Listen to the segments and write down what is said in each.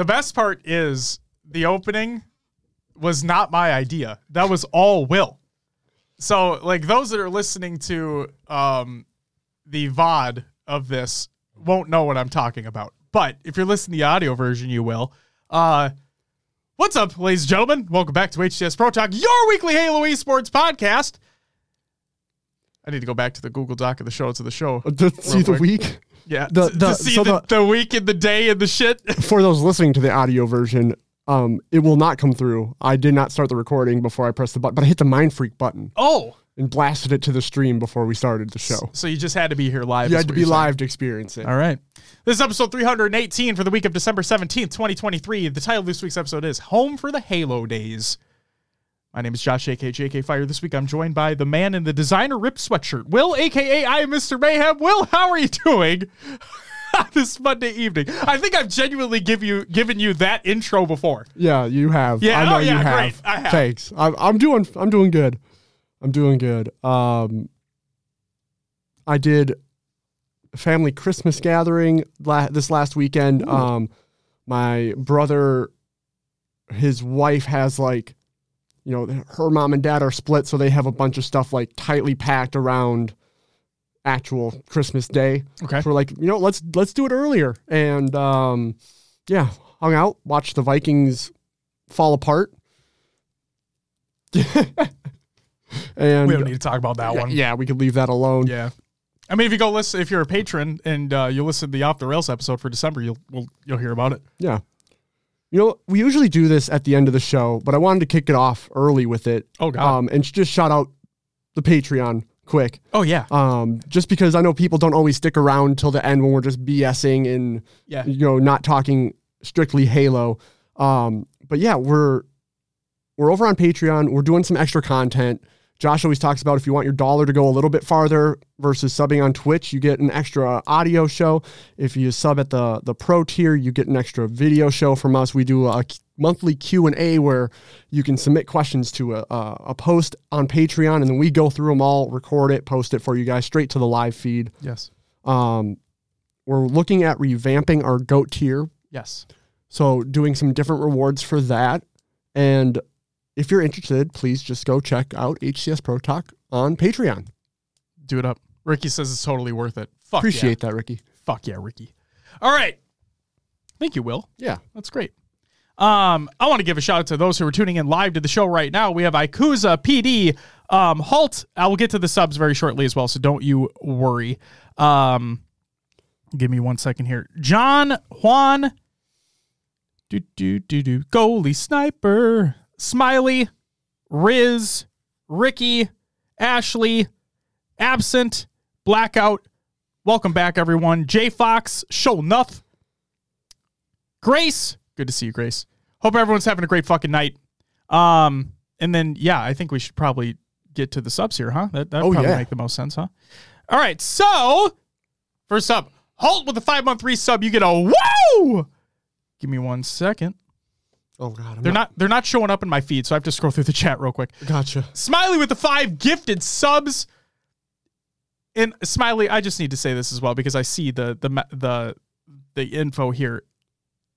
The best part is the opening was not my idea. That was all Will. So, like those that are listening to um, the VOD of this won't know what I'm talking about. But if you're listening to the audio version, you will. Uh, what's up, ladies and gentlemen? Welcome back to HCS Pro Talk, your weekly Halo Esports podcast. I need to go back to the Google Doc of the show to the show. To see the week. Yeah, The- the- to see so the, the- the week and the day and the shit. For those listening to the audio version, um, it will not come through. I did not start the recording before I pressed the button, but I hit the Mind Freak button Oh, and blasted it to the stream before we started the show. so you just had to be here live. You had to be saying. live to experience it. All right. This is episode 318 for the week of December 17th, 2023. The title of this week's episode is Home for the Halo Days. My name is Josh, aka JK Fire. This week I'm joined by the man in the designer ripped sweatshirt, Will, aka I am Mr. Mayhem. Will, how are you doing this Monday evening? I think I've genuinely give you given you that intro before. Yeah, you have. Yeah, I know oh, yeah, you have. great. I have. Thanks. I'm, I'm doing. I'm doing good. I'm doing good. Um, I did a family Christmas gathering la- this last weekend. Um, my brother, his wife has like, you know, her mom and dad are split, so they have a bunch of stuff like tightly packed around actual Christmas Day. Okay. So we're like, you know, let's let's do it earlier. And um, yeah, hung out, watched the Vikings fall apart. and We don't need to talk about that yeah, one. yeah, we could leave that alone. Yeah. I mean, if you go listen, if you're a patron and uh, you listen to the Off the Rails episode for December, you'll we'll, you'll hear about it. Yeah. You know, we usually do this at the end of the show, but I wanted to kick it off early with it. Oh, God. Um, and just shout out the Patreon quick. Oh yeah, Um, just because I know people don't always stick around till the end when we're just BSing and yeah. you know not talking strictly Halo. Um, but yeah, we're we're over on Patreon. We're doing some extra content. Josh always talks about if you want your dollar to go a little bit farther versus subbing on Twitch, you get an extra audio show. If you sub at the the pro tier, you get an extra video show from us. We do a monthly Q and A where you can submit questions to a, a, a post on Patreon, and then we go through them all, record it, post it for you guys straight to the live feed. Yes. Um, we're looking at revamping our goat tier Yes. so doing some different rewards for that. And if you're interested, please just go check out HCS Pro Talk on Patreon. Do it up. Ricky says it's totally worth it. Fuck yeah. Appreciate yeah. that, Ricky. Fuck yeah, Ricky. All right. Thank you, Will. Yeah. That's great. Um, I want to give a shout out to those who are tuning in live to the show right now. We have Ikuza PD, um, Halt. I will get to the subs very shortly as well, so don't you worry. Um, give me one second here. John Juan, do do do do, goalie sniper, Smiley, Riz, Ricky, Ashley, absent, blackout. Welcome back, everyone. J Fox, show enough. Grace, good to see you, Grace. Hope everyone's having a great fucking night. Um, and then yeah, I think we should probably get to the subs here, huh? That that Oh, probably yeah. make the most sense, huh? All right, so first up, Halt with a five month resub. You get a woo. Give me one second. Oh God, I'm They're not they're not showing up in my feed, so I have to scroll through the chat real quick. Gotcha. Smiley with the five gifted subs. And Smiley, I just need to say this as well because I see the the the the info here.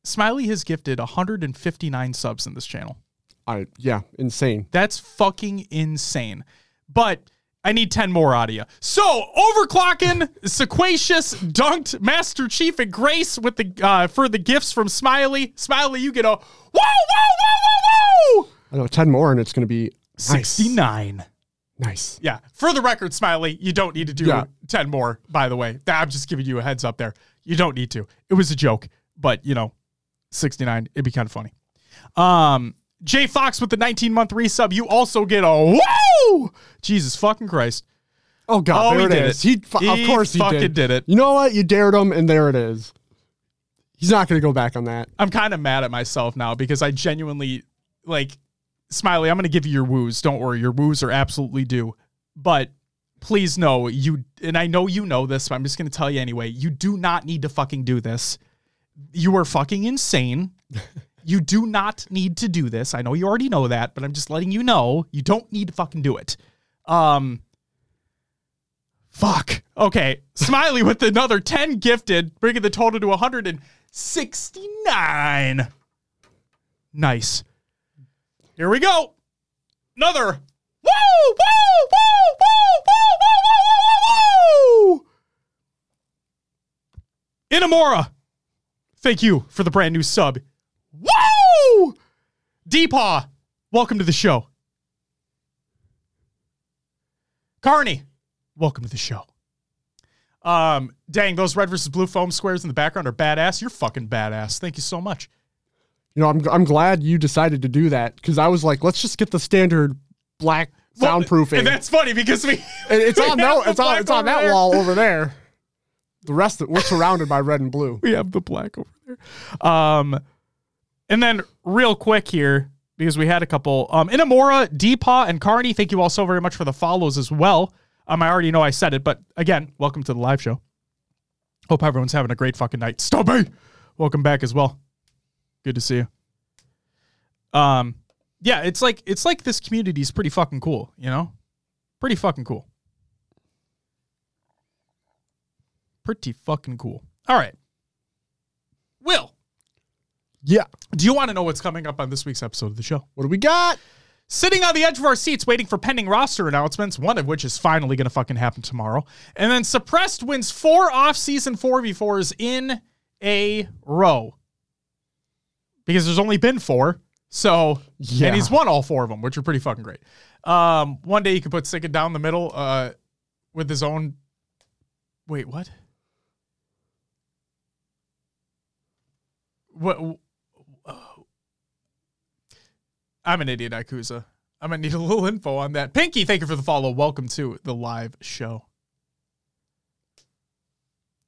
Smiley has gifted 159 subs in this channel. I yeah, insane. That's fucking insane. But I need 10 more out of you. So overclocking, Sequacious, Dunked, Master Chief, and Grace with the uh, for the gifts from Smiley. Smiley, you get a whoa, whoa, whoa, whoa, whoa. I know ten more, and it's gonna be nice. 69. Nice. Yeah. For the record, Smiley, you don't need to do Yeah. 10 more, by the way. I'm just giving you a heads up there. You don't need to. It was a joke, but you know, 69, it'd be kind of funny. Um, Jay Fox with the 19 month resub, you also get a whoa! Jesus fucking Christ. Oh God, Oh, there he it did is. it. He, of course he fucking did. did it. You know what? You dared him, and there it is. He's not gonna go back on that. I'm kind of mad at myself now because I genuinely like Smiley, I'm going to give you your woos. Don't worry. Your woos are absolutely due. But please know you and I know you know this, but I'm just going to tell you anyway. You do not need to fucking do this. You are fucking insane. you do not need to do this. I know you already know that, but I'm just letting you know you don't need to fucking do it. Um Fuck. Okay. Smiley with another 10 gifted, bringing the total to 169. Nice. Here we go. Another. Woo! Woo! Woo! Woo! Woo! Woo! Woo! Woo! Woo! Inamora. Thank you for the brand new sub. Woo! Deepaw. Welcome to the show. Carney, welcome to the show. Um, dang, those red versus blue foam squares in the background are badass. You're fucking badass. Thank you so much. You know, I'm I'm glad you decided to do that because I was like, let's just get the standard black soundproofing. And that's funny because we it's we on that it's on it's on that there. wall over there. The rest of, we're surrounded by red and blue. we have the black over there. Um, and then real quick here because we had a couple. Um, Inamora, Deepaw, and Carney. Thank you all so very much for the follows as well. Um, I already know I said it, but again, welcome to the live show. Hope everyone's having a great fucking night. Stubby, welcome back as well. Good to see you. Um, yeah, it's like it's like this community is pretty fucking cool. You know, pretty fucking cool. Pretty fucking cool. All right. Will, Yeah. do you want to know what's coming up on this week's episode of the show? What do we got? Sitting on the edge of our seats waiting for pending roster announcements, one of which is finally going to fucking happen tomorrow. And then Suppressed wins four off-season 4v4s in a row. Because there's only been four. So, Yeah. and he's won all four of them, which are pretty fucking great. Um, one day you could put Sick down the middle uh, with his own. Wait, what? What? I'm an idiot, Ikuza. I'm gonna need a little info on that. Pinky, thank you for the follow. Welcome to the live show.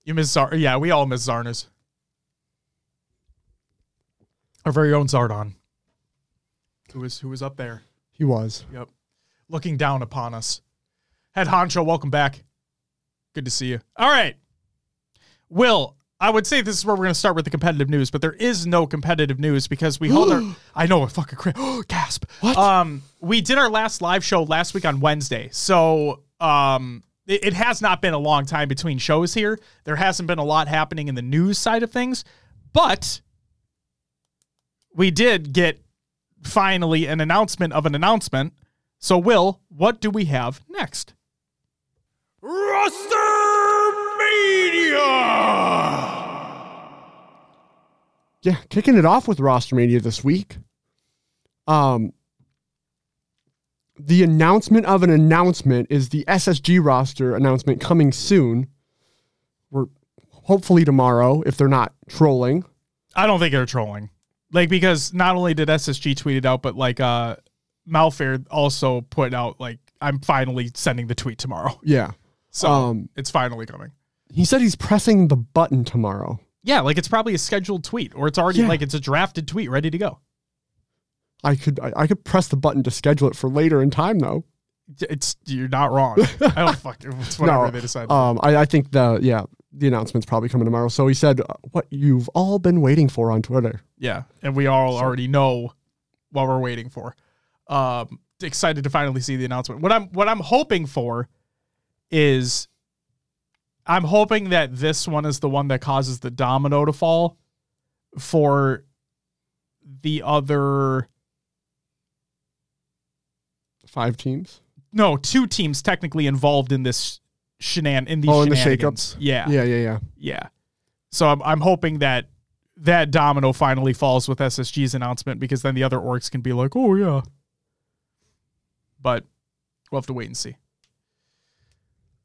You miss Zar? Yeah, we all miss Zarnas. Our very own Zardon, who was who was up there. He was. Yep, looking down upon us. Head Honcho, welcome back. Good to see you. All right, Will. I would say this is where we're going to start with the competitive news, but there is no competitive news because we hold our. I know a fucking crit. gasp. What? Um, we did our last live show last week on Wednesday, so um, it, it has not been a long time between shows here. There hasn't been a lot happening in the news side of things, but we did get finally an announcement of an announcement. So, Will, what do we have next? Roster Mania. Yeah, kicking it off with roster mania this week. Um, the announcement of an announcement is the SSG roster announcement coming soon. We're hopefully tomorrow if they're not trolling. I don't think they're trolling. Like because not only did SSG tweet it out, but like uh Malfair also put out like I'm finally sending the tweet tomorrow. Yeah. So Um, it's finally coming. He said he's pressing the button tomorrow. Yeah, like it's probably a scheduled tweet or it's already Yeah. like it's a drafted tweet ready to go. I could I, I could press the button to schedule it for later in time though. It's you're not wrong. I don't fuck it's whatever No, they decide. Um, I, I think the yeah the announcement's probably coming tomorrow. So he said what you've all been waiting for on Twitter. yeah, and we all already know what we're waiting for. Um excited to finally see the announcement. What I'm what I'm hoping for is I'm hoping that this one is the one that causes the domino to fall for the other Five teams. no two teams technically involved in this shenan in these Oh, in the shenanigans. Yeah, Yeah, yeah, yeah. yeah. So I'm I'm hoping that that domino finally falls with SSG's announcement because then the other orcs can be like, oh yeah. But we'll have to wait and see.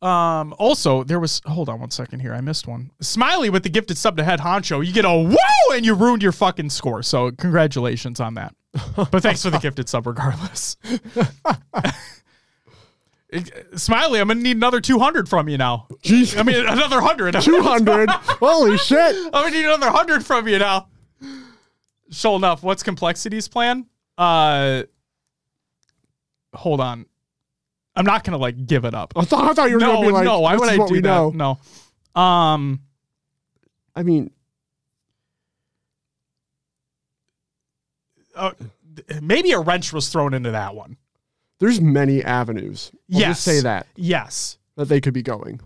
Um. Also, there was. Hold on one second here. I missed one. Smiley with the gifted sub to head honcho. You get a woo, and you ruined your fucking score. So congratulations on that. But thanks for the gifted sub regardless. Smiley, I'm gonna need another 200 from you now. Jeez, I mean, another 100. two hundred. Holy shit! I'm gonna need another 100 from you now. Sure enough, what's Complexity's plan? Uh, hold on. I'm not gonna like give it up. I thought, I thought you were No, gonna be like, no. Why would I do that? know. No. Um, I mean, uh, maybe a wrench was thrown into that one. there's many avenues. I'll yes. just say that. Yes. that they could be going.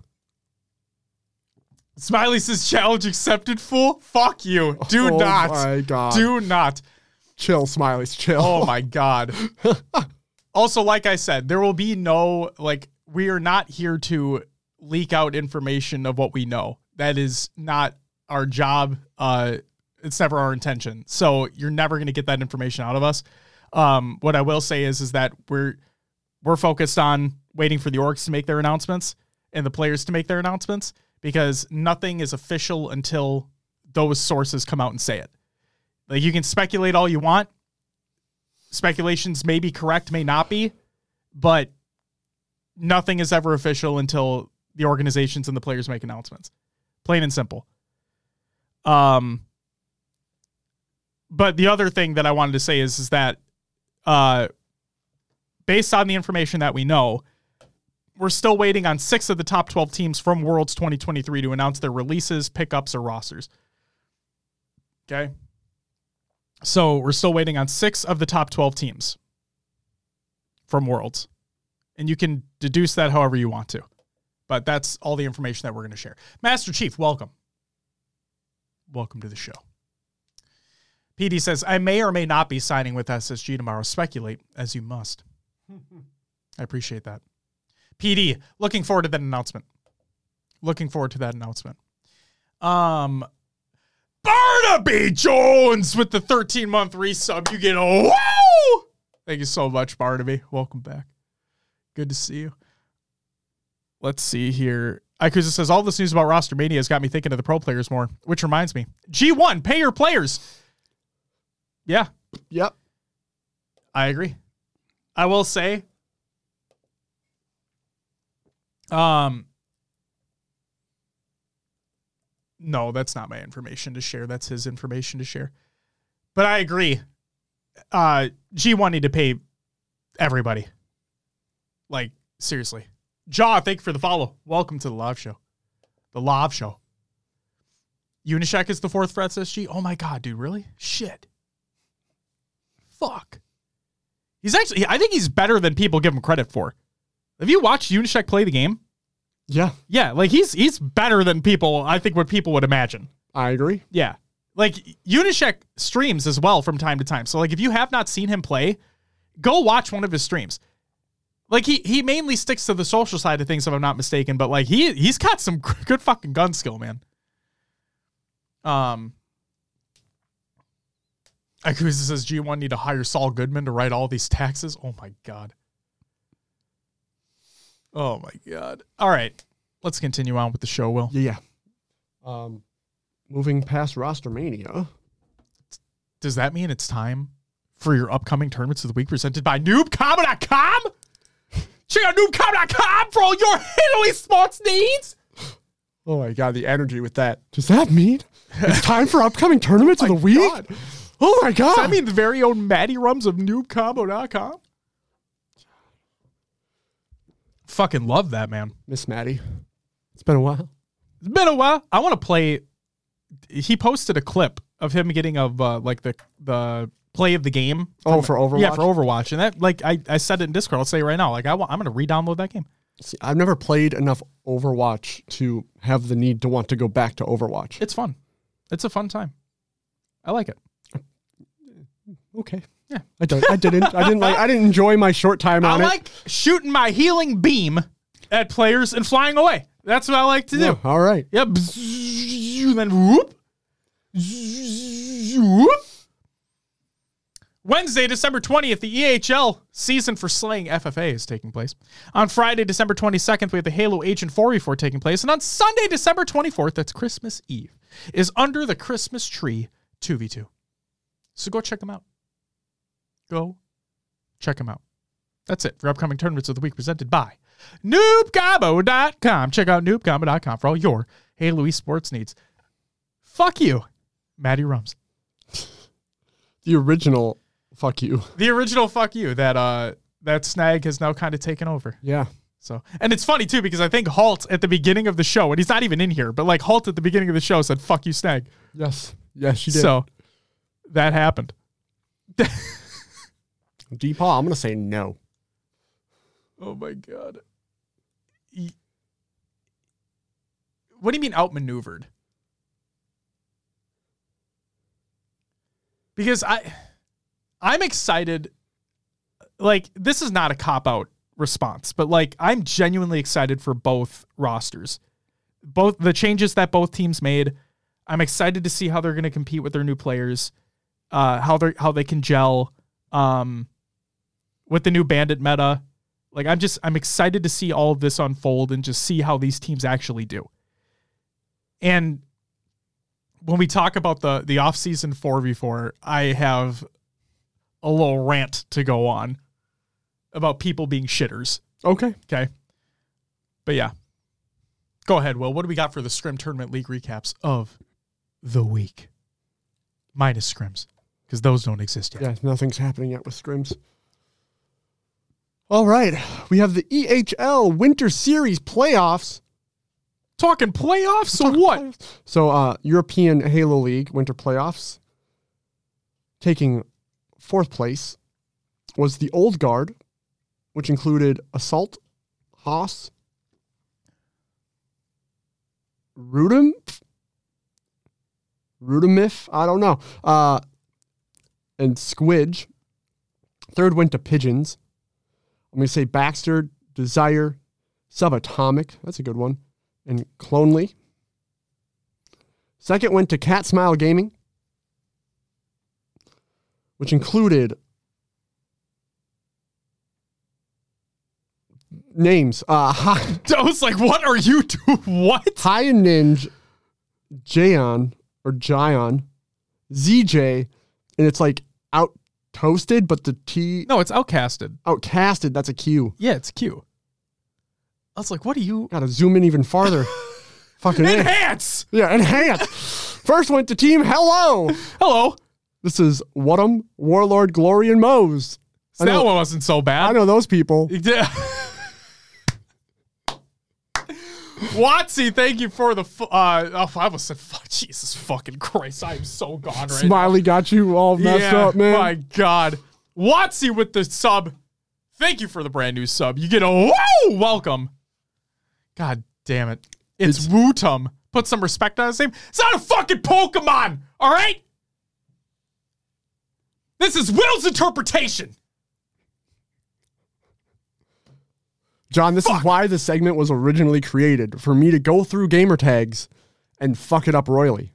Smiley says challenge accepted, fool. Fuck you. Do oh not. my god. Do not. chill, Smileys, chill. Oh my god. also, like I said, there will be no like we are not here to leak out information of what we know. That is not our job. Uh it's never our intention. So you're never gonna get that information out of us. Um, what I will say is is that we're we're focused on waiting for the orcs to make their announcements and the players to make their announcements because nothing is official until those sources come out and say it. Like you can speculate all you want. Speculations may be correct, may not be, but nothing is ever official until the organizations and the players make announcements. Plain and simple. Um but the other thing that I wanted to say is is that uh based on the information that we know, we're still waiting on six of the top 12 teams from Worlds 2023 to announce their releases, pickups, or rosters. Okay. So we're still waiting on six of the top 12 teams from Worlds. And you can deduce that however you want to. But that's all the information that we're going to share. Master Chief, welcome. Welcome to the show. PD says, I may or may not be signing with SSG tomorrow. Speculate as you must. I appreciate that. PD, looking forward to that announcement. Looking forward to that announcement. Um, Barnaby Jones with the 13 month resub. You get a wow. Thank you so much, Barnaby. Welcome back. Good to see you. Let's see here. Ikuza says all this news about roster mania has got me thinking of the pro players more, which reminds me, G1, pay your players. Yeah, Yep. I agree. I will say, um, no, that's not my information to share. That's his information to share. But I agree. Uh, G1 need to pay everybody. Like, seriously. Jaw, thank you for the follow. Welcome to the live show. The live show. Unyshek is the fourth for SSG. Oh my god, dude, really? Shit. Fuck. He's actually I think he's better than people give him credit for. Have you watched Unyshek play the game? Yeah, Yeah, like he's he's better than people I think what people would imagine. I agree. Yeah. Like Unyshek streams as well from time to time. So like if you have not seen him play, go watch one of his streams. Like he he mainly sticks to the social side of things if I'm not mistaken, but like he he's got some good fucking gun skill, man. Um Ikuza says G1 need to hire Saul Goodman to write all these taxes. Oh my god. Oh my god. All right. Let's continue on with the show, Will. Yeah, yeah. Um, moving past roster mania. Does that mean it's time for your upcoming tournaments of the week presented by noobcombo.com? Check out noobcombo.com for all your Halo sports needs. Oh my god, the energy with that. Does that mean it's time for upcoming tournaments of the week? God. Oh my god. Does that mean the very own Matty Rums of noobcombo.com? Fucking love that, man. Miss Maddie. It's been a while. It's been a while. I want to play. He posted a clip of him getting of uh, like the the play of the game. Oh, for Overwatch. Yeah, for Overwatch, and that like I, I said it in Discord. I'll say it right now. Like I want, I'm gonna re-download that game. See, I've never played enough Overwatch to have the need to want to go back to Overwatch. It's fun. It's a fun time. I like it. Okay. Yeah. I don't. I didn't. I didn't like. I didn't enjoy my short time on it. I like shooting my healing beam at players and flying away. That's what I like to do. Yeah, all right. Yep. And then whoop. Whoop. Wednesday, December 20th, the EHL season for Slaying FFA is taking place. On Friday, December 22nd, we have the Halo Agent 4v4 taking place. And on Sunday, December 24th, that's Christmas Eve, is Under the Christmas Tree 2v2. So go check them out. Go check them out. That's it for upcoming tournaments of the week presented by noobcombo.com. Check out noobcombo.com for all your Halo sports needs. Fuck you, Maddie Rums. The original. Fuck you. The original fuck you that uh that snag has now kind of taken over. Yeah. So and it's funny too because I think Halt at the beginning of the show, and he's not even in here, but like Halt at the beginning of the show said fuck you snag. Yes. Yes, you did. So that happened. Deepaw, I'm gonna say no. Oh my god. What do you mean outmaneuvered? Because I I'm excited like this is not a cop out response, but like I'm genuinely excited for both rosters. Both the changes that both teams made. I'm excited to see how they're going to compete with their new players, uh, how they how they can gel um, with the new bandit meta. Like I'm just I'm excited to see all of this unfold and just see how these teams actually do. And when we talk about the the offseason 4v4, I have a little rant to go on about people being shitters. Okay. Okay. But yeah. Go ahead, Will. What do we got for the Scrim Tournament League recaps of the week? Minus scrims, because those don't exist yet. Yeah, nothing's happening yet with scrims. All right. We have the EHL Winter Series playoffs. Talking playoffs? So what? So, uh, European Halo League Winter Playoffs. Taking fourth place was the Old Guard, which included Assault, Haas, Rudum, Rudimif, I don't know, uh, and Squidge. Third went to Pigeons. I'm going to say Baxter, Desire, Subatomic. That's a good one. And Clonely. Second went to Cat Smile Gaming, which included names. Uh, I was like, what are you doing? What? Hi Ninja, Jayon or Jion, ZJ, and it's like toasted, but the T No, it's outcasted. Oh, outcasted. That's a Q. Yeah, it's Q. I was like, what are you? Got to zoom in even farther. Fucking. Enhance! yeah, enhance. First went to Team Hello. Hello. This is Whatum, Warlord, Glory, and Mose. So that one wasn't so bad. I know those people. Yeah. Watsy, thank you for the. F- uh, oh, I almost said, fuck, Jesus fucking Christ. I am so gone right now. Smiley got you all messed yeah, up, man. My God. Watsy with the sub. Thank you for the brand new sub. You get a whoa welcome. God damn it. It's, Wootum. Put some respect on his name. It's not a fucking Pokemon, all right? This is Will's interpretation. John, this is why the segment was originally created for me to go through gamer tags and fuck it up royally.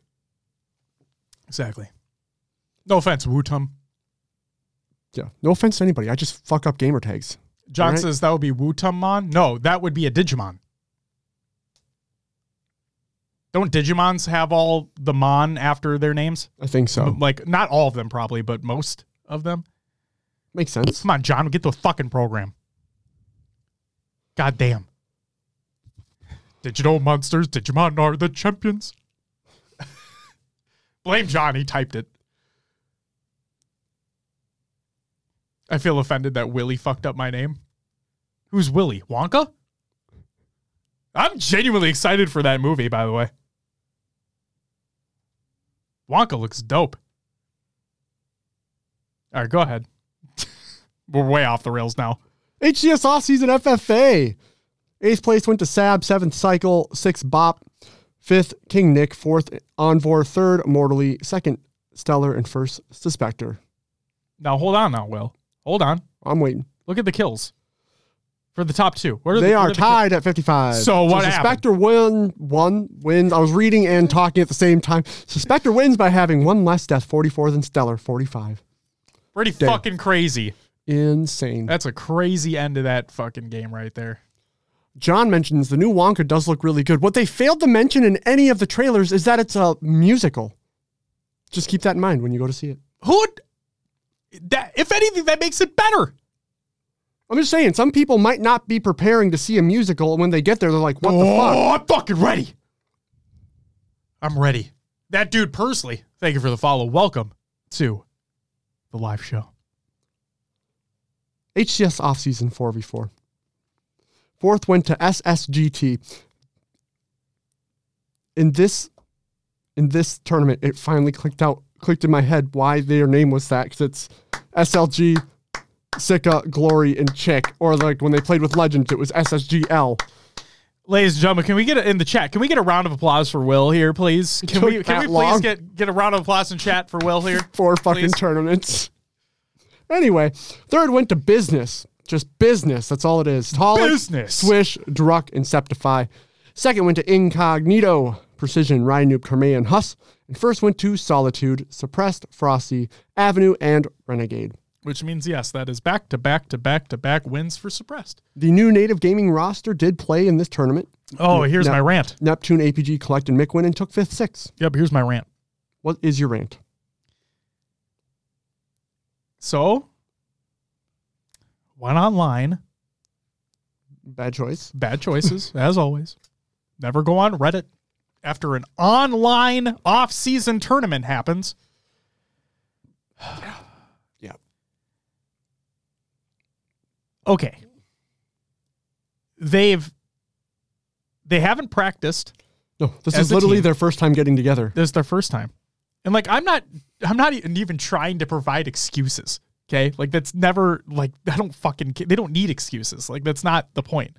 Exactly. No offense, Wootum. Yeah. No offense to anybody. I just fuck up gamer tags. John Alright. says that would be Wootummon. No, that would be a Digimon. Don't Digimons have all the Mon after their names? I think so. Like, not all of them, probably, but most of them. Makes sense. Come on, John, get the fucking program. God damn. Digital monsters, Digimon are the champions. Blame John, he typed it. I feel offended that Willie fucked up my name. Who's Willie? Wonka? I'm genuinely excited for that movie, by the way. Wonka looks dope. All right, go ahead. We're way off the rails now. HCS offseason FFA. Eighth place went to Sab, seventh cycle, sixth Bop, fifth King Nick, fourth Envor, third Mortally, second Stellar, and first Suspector. Now hold on, now Will. Hold on. I'm waiting. Look at the kills for the top two. Are They the, are the tied at 55. So what? Suspector win one wins. I was reading and talking at the same time. Suspector wins by having one less death, 44 than Stellar, 45. Pretty fucking crazy. Insane. That's a crazy end to that fucking game right there. John mentions the new Wonka does look really good. What they failed to mention in any of the trailers is that it's a musical. Just keep that in mind when you go to see it. Who would that? If anything, that makes it better. I'm just saying, some people might not be preparing to see a musical, and when they get there, they're like, what the fuck? Oh, I'm fucking ready. I'm ready. That dude personally. Thank you for the follow. Welcome to the live show. HCS offseason 4v4. Fourth went to SSGT. In this in this tournament, it finally clicked out clicked in my head why their name was that because it's SLG, Sika, Glory, and Chick. Or like when they played with Legends, it was SSGL. Ladies and gentlemen, can we get a, in the chat? Can we get a round of applause for Will here, please? Can we can we please long. get get a round of applause in chat for Will here? Four fucking Please. tournaments. Anyway, third went to business. Just business. That's all it is. Tolic, Business. Swish, Druck, and Septify. Second went to Incognito, Precision, Ryan Carme, and Huss. And first went to Solitude, Suppressed, Frosty, Avenue, and Renegade. Which means yes, that is back to back to back to back wins for suppressed. The new native gaming roster did play in this tournament. Oh, here's my rant. Neptune, APG, Collect, and Mikwen and took fifth, sixth. Yep, here's my rant. What is your rant? So went online, Bad choice. bad choices as always. Never go on Reddit after an online off-season tournament happens. Yeah. okay. They've they haven't practiced. No, this is literally team. their first time getting together. This is their first time. And like I'm not I'm not even trying to provide excuses. Okay? Like that's never like I don't fucking they don't need excuses. Like that's not the point.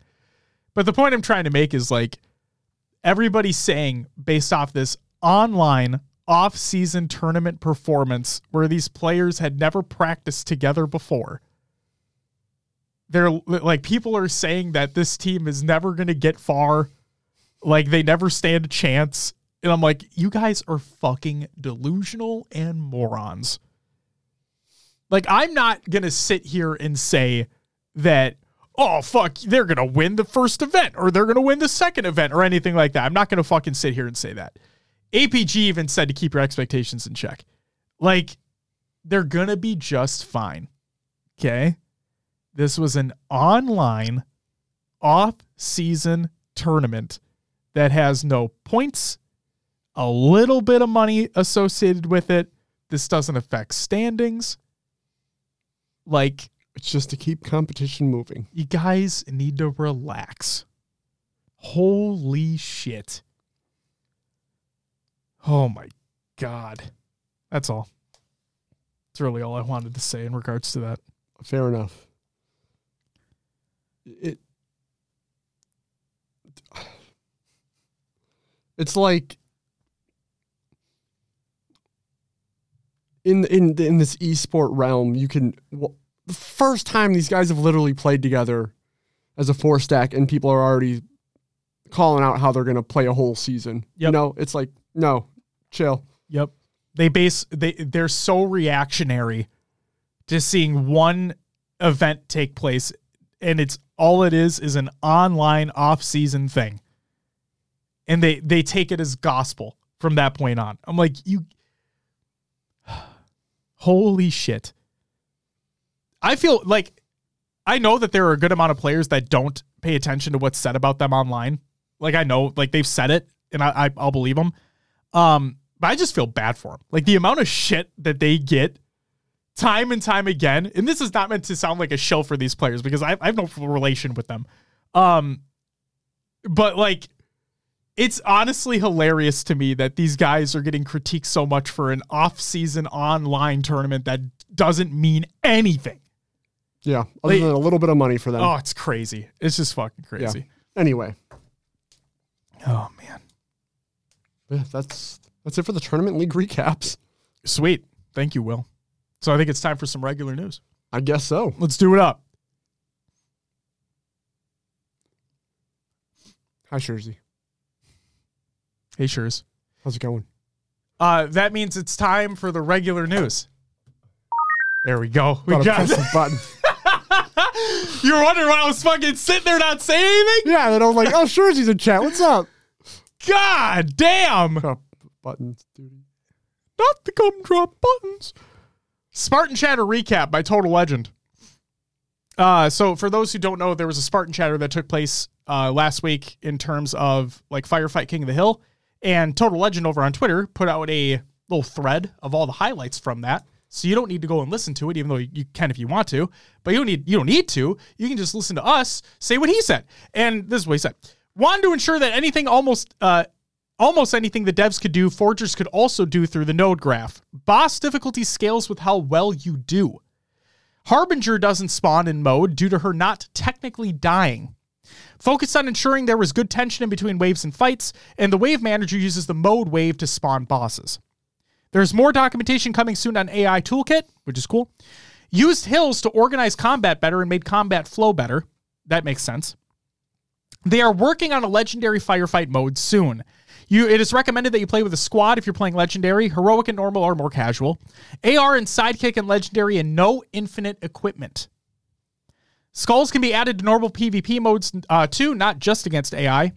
But the point I'm trying to make is like everybody's saying based off this online off-season tournament performance where these players had never practiced together before. They're like people are saying that this team is never going to get far like they never stand a chance. And I'm like, you guys are fucking delusional and morons. Like, I'm not going to sit here and say that, oh, fuck, they're going to win the first event or they're going to win the second event or anything like that. I'm not going to fucking sit here and say that. APG even said to keep your expectations in check. Like, they're going to be just fine. Okay. This was an online off season tournament that has no points, a little bit of money associated with it. This doesn't affect standings. Like, It's just to keep competition moving. you guys need to relax. Holy shit. Oh my God. That's all. That's really all I wanted to say in regards to that. Fair enough. It It's like in in in this esport realm, you can well, the first time these guys have literally played together as a four stack, and people are already calling out how they're going to play a whole season. You know, it's like no, chill. Yep. They base they they're so reactionary to seeing one event take place and it's all it is is an online off-season thing. And they they take it as gospel from that point on. I'm like you Holy shit. I feel like I know that there are a good amount of players that don't pay attention to what's said about them online. Like I know, like they've said it, and I, I I'll believe them. Um, but I just feel bad for them. Like the amount of shit that they get time and time again. And this is not meant to sound like a show for these players because I, I have no relation with them. Um, but like, it's honestly hilarious to me that these guys are getting critiqued so much for an off-season online tournament that doesn't mean anything. Yeah, other Like- than a little bit of money for them. Oh, it's crazy. It's just fucking crazy. Anyway, Oh man. yeah, that's that's it for the tournament league recaps. Sweet. Thank you, Will. So I think it's time for some regular news. I guess so. Let's do it up. Hi, Jersey. Hey, Shurs. How's it going? Uh, that means it's time for the regular news. There we go. We Gotta got press the button. You were wondering why I was fucking sitting there not saying anything? Yeah, then I was like, oh, Jersey's in chat. What's up? God damn. Buttons, dude. Not the gumdrop buttons. Spartan Chatter recap by Total Legend. Uh, so for those who don't know, there was a Spartan Chatter that took place uh, last week in terms of like Firefight King of the Hill, and Total Legend over on Twitter put out a little thread of all the highlights from that. So you don't need to go and listen to it, even though you can if you want to. But you don't need you don't need to. You can just listen to us say what he said. And this is what he said: wanted to ensure that anything almost uh, almost anything the devs could do, forgers could also do through the node graph. Boss difficulty scales with how well you do. Harbinger doesn't spawn in mode due to her not technically dying. Focused on ensuring there was good tension in between waves and fights, and the wave manager uses the mode wave to spawn bosses. There's more documentation coming soon on AI Toolkit, which is cool. Used hills to organize combat better and made combat flow better. That makes sense. They are working on a legendary firefight mode soon. You, it is recommended that you play with a squad if you're playing legendary, heroic and normal, or more casual. AR and sidekick and legendary, and no infinite equipment. Skulls can be added to normal PvP modes uh, too, not just against AI.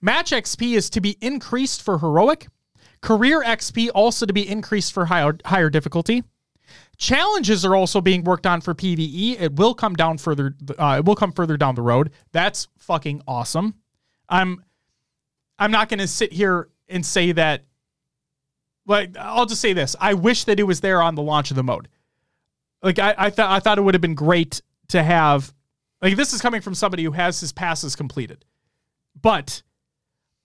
Match XP is to be increased for heroic. Career XP also to be increased for higher, higher difficulty. Challenges are also being worked on for PvE. It will come down further. Uh, it will come further down the road. That's fucking awesome. I'm. I'm not going to sit here and say that. Like, I'll just say this: I wish that it was there on the launch of the mode. Like, I, I thought I thought it would have been great to have. Like, this is coming from somebody who has his passes completed, but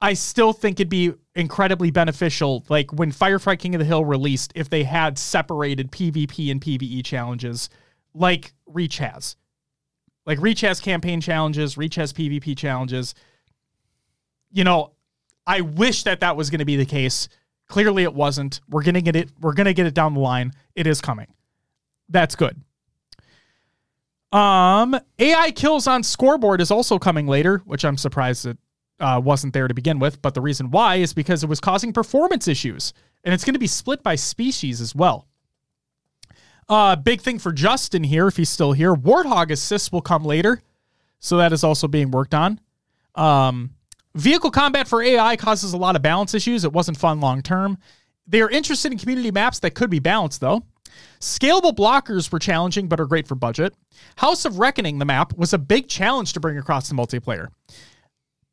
I still think it'd be incredibly beneficial, like when Firefight King of the Hill released, if they had separated PvP and PvE challenges, like Reach has. Like Reach has campaign challenges, Reach has PvP challenges. You know, I wish that that was going to be the case. Clearly, it wasn't. We're gonna get it. We're gonna get it down the line. It is coming. That's good. Um, AI kills on scoreboard is also coming later, which I'm surprised it uh, wasn't there to begin with. But the reason why is because it was causing performance issues, and it's going to be split by species as well. Uh, big thing for Justin here, if he's still here. Warthog assists will come later, so that is also being worked on. Um, vehicle combat for AI causes a lot of balance issues. It wasn't fun long term. They are interested in community maps that could be balanced though. Scalable blockers were challenging but are great for budget. House of Reckoning, the map, was a big challenge to bring across the multiplayer.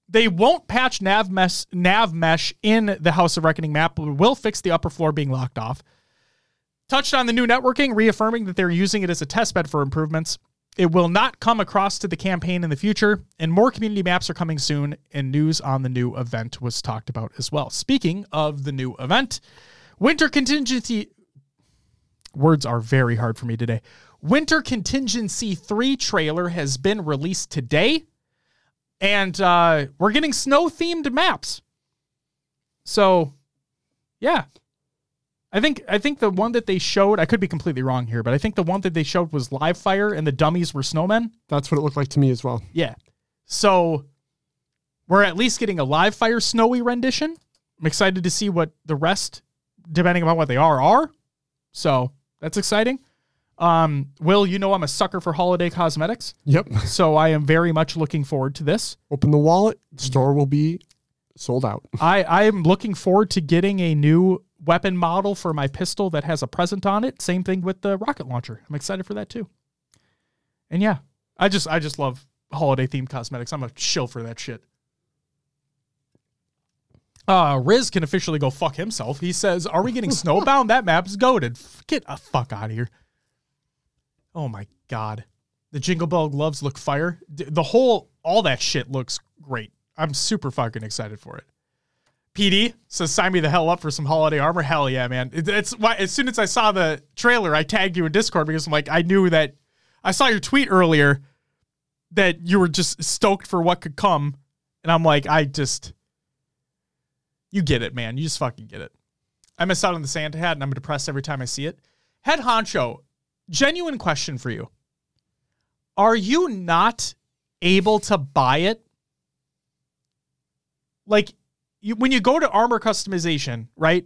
They won't patch nav mesh, nav mesh in the House of Reckoning map, but will fix the upper floor being locked off. Touched on the new networking, reaffirming that they're using it as a testbed for improvements. It will not come across to the campaign in the future, and more community maps are coming soon, and news on the new event was talked about as well. Speaking of the new event, Winter Contingency. Words are very hard for me today. Winter Contingency 3 trailer has been released today, and uh, we're getting snow themed maps. So, yeah, I think I think the one that they showed, I could be completely wrong here, but I think the one that they showed was live fire and the dummies were snowmen. That's what it looked like to me as well. Yeah. So we're at least getting a live fire snowy rendition. I'm excited to see what the rest, depending on what they are, are. So that's exciting. Um, Will, you know I'm a sucker for holiday cosmetics. Yep. So I am very much looking forward to this. Open the wallet. The store will be sold out. I, I am looking forward to getting a new weapon model for my pistol that has a present on it. Same thing with the rocket launcher. I'm excited for that too. And yeah, I just I just love holiday themed cosmetics. I'm a shill for that shit. Uh, Riz can officially go fuck himself. He says, "Are we getting snowbound? that map's goaded. Get a fuck out of here." Oh my god, the Jingle Bell gloves look fire. The whole all that shit looks great. I'm super fucking excited for it. PD says, "Sign me the hell up for some holiday armor." Hell yeah, man! It, it's why as soon as I saw the trailer, I tagged you in Discord because I'm like, I knew that. I saw your tweet earlier that you were just stoked for what could come, and I'm like, I just, you get it, man. You just fucking get it. I miss out on the Santa hat, and I'm depressed every time I see it. Head honcho, genuine question for you: Are you not able to buy it? Like you, when you go to armor customization, right?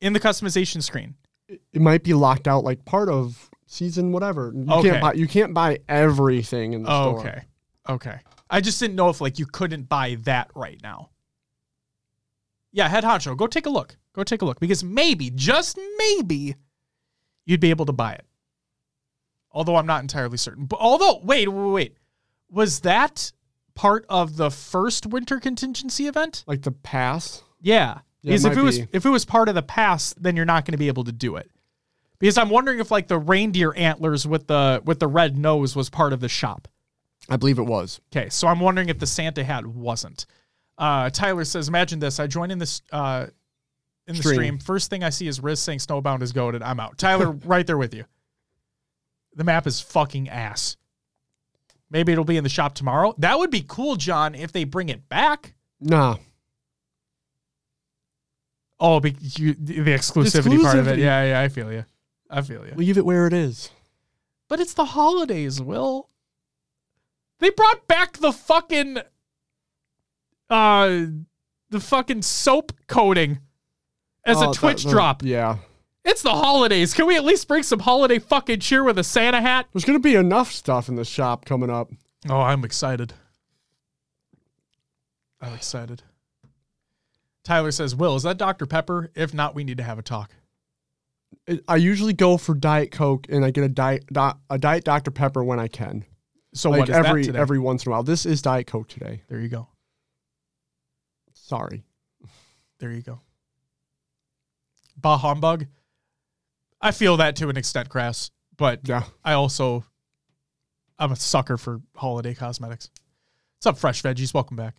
In the customization screen. It might be locked out like part of season whatever. You Okay. can't buy you can't buy everything in the Oh, store. okay. Okay. I just didn't know if like you couldn't buy that right now. Yeah, head honcho, go take a look. Go take a look because maybe, just maybe, you'd be able to buy it. Although I'm not entirely certain. But although, wait, wait, wait. Was that part of the first winter contingency event? Like the pass. Yeah. Yeah, it if it was be. if it was part of the pass, then you're not going to be able to do it. Because I'm wondering if like the reindeer antlers with the with the red nose was part of the shop. I believe it was. Okay, so I'm wondering if the Santa hat wasn't. Uh, Tyler says, "Imagine this: I join in this uh, in the Stream. stream. First thing I see is Riz saying Snowbound is goaded. I'm out. Tyler, right there with you. The map is fucking ass. Maybe it'll be in the shop tomorrow. That would be cool, John, if they bring it back. Nah. Oh, be, you, the exclusivity, part of it. Yeah, yeah, I feel you. I feel you. Leave it where it is. But it's the holidays, Will. They brought back the fucking uh the fucking soap coating as Oh, a Twitch that- drop. Yeah. It's the holidays. Can we at least bring some holiday fucking cheer with a Santa hat? There's gonna be enough stuff in the shop coming up. Oh, I'm excited. I'm excited. Tyler says, Will, is that Dr. Pepper? If not, we need to have a talk. I usually go for Diet Coke and I get a diet a Diet Dr Pepper when I can. So like what is every every once in a while. This is Diet Coke today. there you go. Sorry. There you go. Bah humbug. I feel that to an extent, Crass, but Yeah. I also I'm a sucker for holiday cosmetics. What's up, fresh veggies? Welcome back.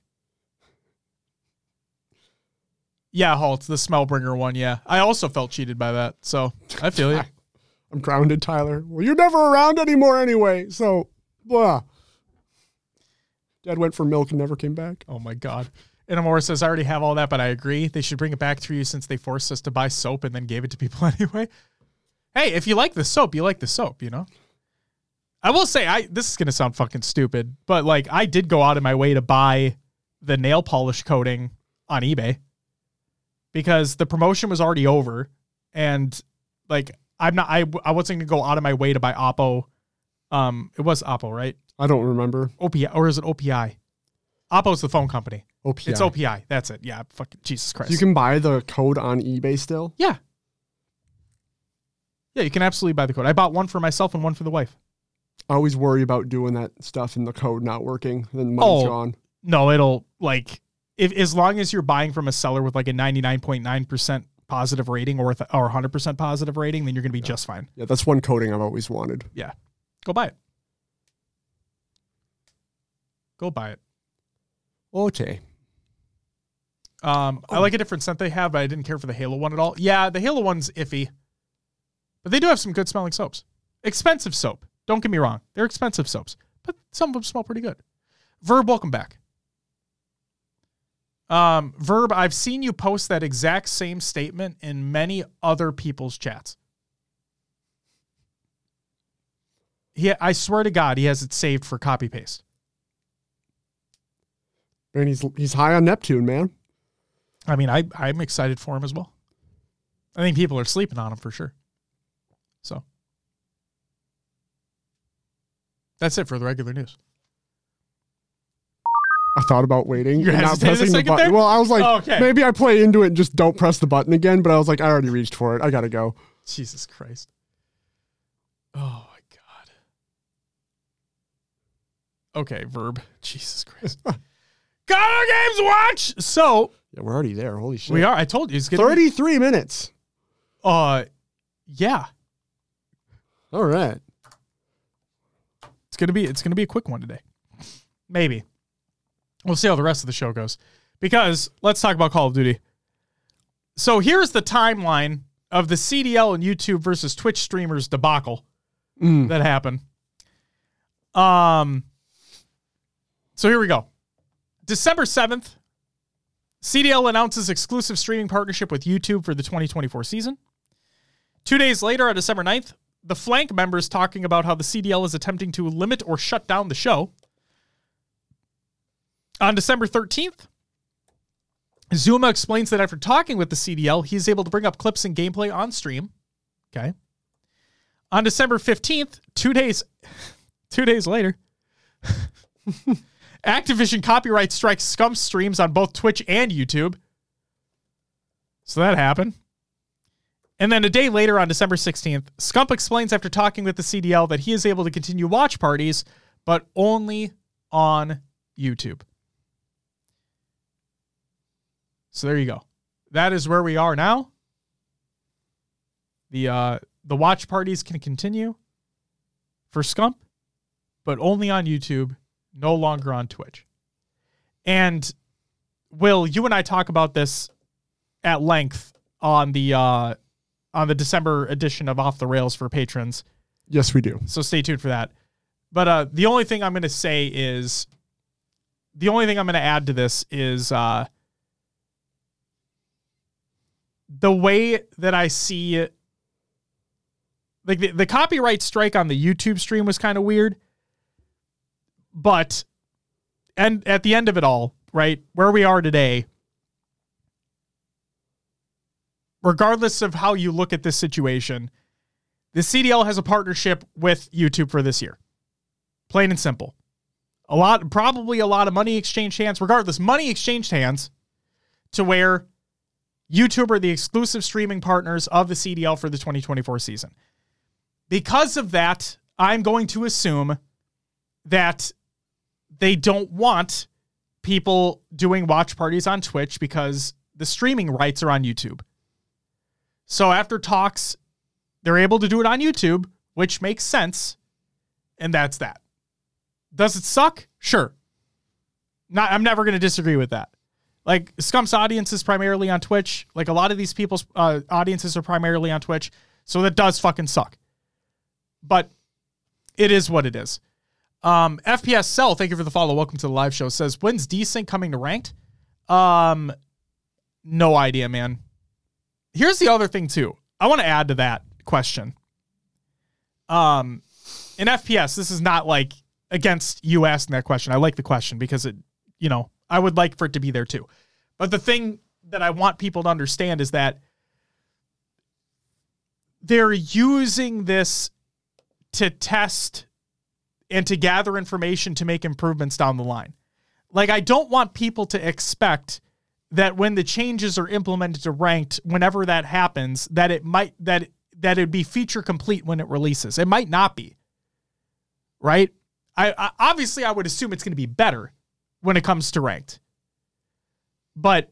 Yeah, Halt, the smell bringer one. Yeah, I also felt cheated by that, so I feel you. I'm grounded, Tyler. Well, you're never around anymore anyway. So, blah. Dad went for milk and never came back. Oh my god. And Amora says, I already have all that, but I agree. They should bring it back through you since they forced us to buy soap and then gave it to people anyway. Hey, if you like the soap, you like the soap, you know? I will say, I this is gonna sound fucking stupid, but like I did go out of my way to buy the nail polish coating on eBay because the promotion was already over and like I'm not I I wasn't gonna go out of my way to buy Oppo. Um it was Oppo, right? I don't remember. OPI or is it OPI? Oppo's the phone company. OPI. It's OPI. That's it. Yeah. Fucking Jesus Christ. You can buy the code on eBay still. yeah. Yeah, you can absolutely buy the code. I bought one for myself and one for the wife. I always worry about doing that stuff and the code not working. Then money's Oh. gone. No, it'll like if as long as you're buying from a seller with like a 99.9% positive rating or with, or 100% positive rating, then you're going to be just fine. Yeah, that's one coding I've always wanted. Yeah. Go buy it. Go buy it. Okay. Um, I Oh. like a different scent they have, but I didn't care for the Halo one at all. Yeah, the Halo one's iffy, but they do have some good smelling soaps. Expensive soap. Don't get me wrong; they're expensive soaps, but some of them smell pretty good. Verb, welcome back. Um, Verb, I've seen you post that exact same statement in many other people's chats. He, I swear to God, he has it saved for copy paste. And he's he's high on Neptune, man. I mean, I I'm excited for him as well. I think people are sleeping on him for sure. So that's it for the regular news. I thought about waiting You and not pressing the button. there? Well, I was like, Oh, okay. maybe I play into it and just don't press the button again. But I was like, I already reached for it. I gotta go. Jesus Christ. Oh my God. Okay, verb. Jesus Christ. Got games watch. So Yeah, we're already there. Holy shit. we are. I told you it's gonna be- Thirty-three minutes. Uh, yeah, All right. it's gonna be. It's gonna be a quick one today. Maybe. We'll see how the rest of the show goes. Because let's talk about Call of Duty. So here's the timeline of the CDL and YouTube versus Twitch streamers debacle. Mm. that happened. Um so here we go. December 7th, CDL announces exclusive streaming partnership with YouTube for the 2024 season. 2 days later on December 9th, the Flank members talking about how the CDL is attempting to limit or shut down the show. On December 13th, Zuma explains that after talking with the CDL, he's able to bring up clips and gameplay on stream. Okay. On December 15th, two days two days later, Activision copyright strikes Scump streams on both Twitch and YouTube. So that happened. And then a day later on December 16th, Scump explains after talking with the CDL that he is able to continue watch parties, but only on YouTube. So there you go. That is where we are now. The uh the watch parties can continue for Scump, but only on YouTube, no longer on Twitch. And Will, you and I talk about this at length on the uh on the December edition of Off the Rails for patrons. Yes, we do. So stay tuned for that. But uh, the only thing I'm going to say is the only thing I'm going to add to this is uh, the way that I see it. Like the, the copyright strike on the YouTube stream was kind of weird. But, and at the end of it all, right, where we are today, regardless of how you look at this situation, the CDL has a partnership with YouTube for this year. Plain and simple. A lot, probably a lot of money exchanged hands. Regardless, money exchanged hands to where YouTube are the exclusive streaming partners of the CDL for the 2024 season. Because of that, I'm going to assume that they don't want people doing watch parties on Twitch because the streaming rights are on YouTube. So after talks, they're able to do it on YouTube, which makes sense. And that's that. Does it suck? Sure. Not I'm never going to disagree with that. Like Scump's audience is primarily on Twitch. Like a lot of these people's uh, audiences are primarily on Twitch. So that does fucking suck. But it is what it is. Um, FPS Cell, thank you for the follow. Welcome to the live show. Says, when's Desync coming to ranked? Um, no idea, man. Here's the other thing too. I want to add to that question. Um, in FPS, this is not like against you asking that question. I like the question because it, you know, I would like for it to be there too. But the thing that I want people to understand is that they're using this to test and to gather information to make improvements down the line. Like, I don't want people to expect that when the changes are implemented to ranked, whenever that happens, that it might that that it'd be feature complete when it releases. It might not be. Right? I, I obviously I would assume it's going to be better when it comes to ranked. But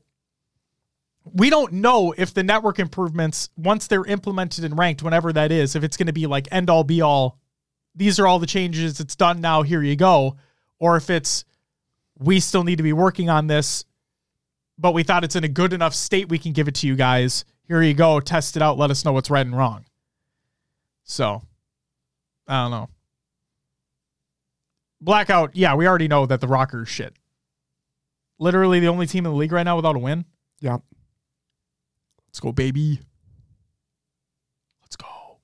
we don't know if the network improvements, once they're implemented and ranked, whenever that is, if it's going to be like end all be all, these are all the changes, it's done now, here you go. Or if it's, we still need to be working on this, but we thought it's in a good enough state we can give it to you guys. Here you go, test it out, let us know what's right and wrong. So, I don't know. Blackout, yeah, we already know that the Rockers shit. Literally the only team in the league right now without a win. Yeah. Let's go, baby. Let's go.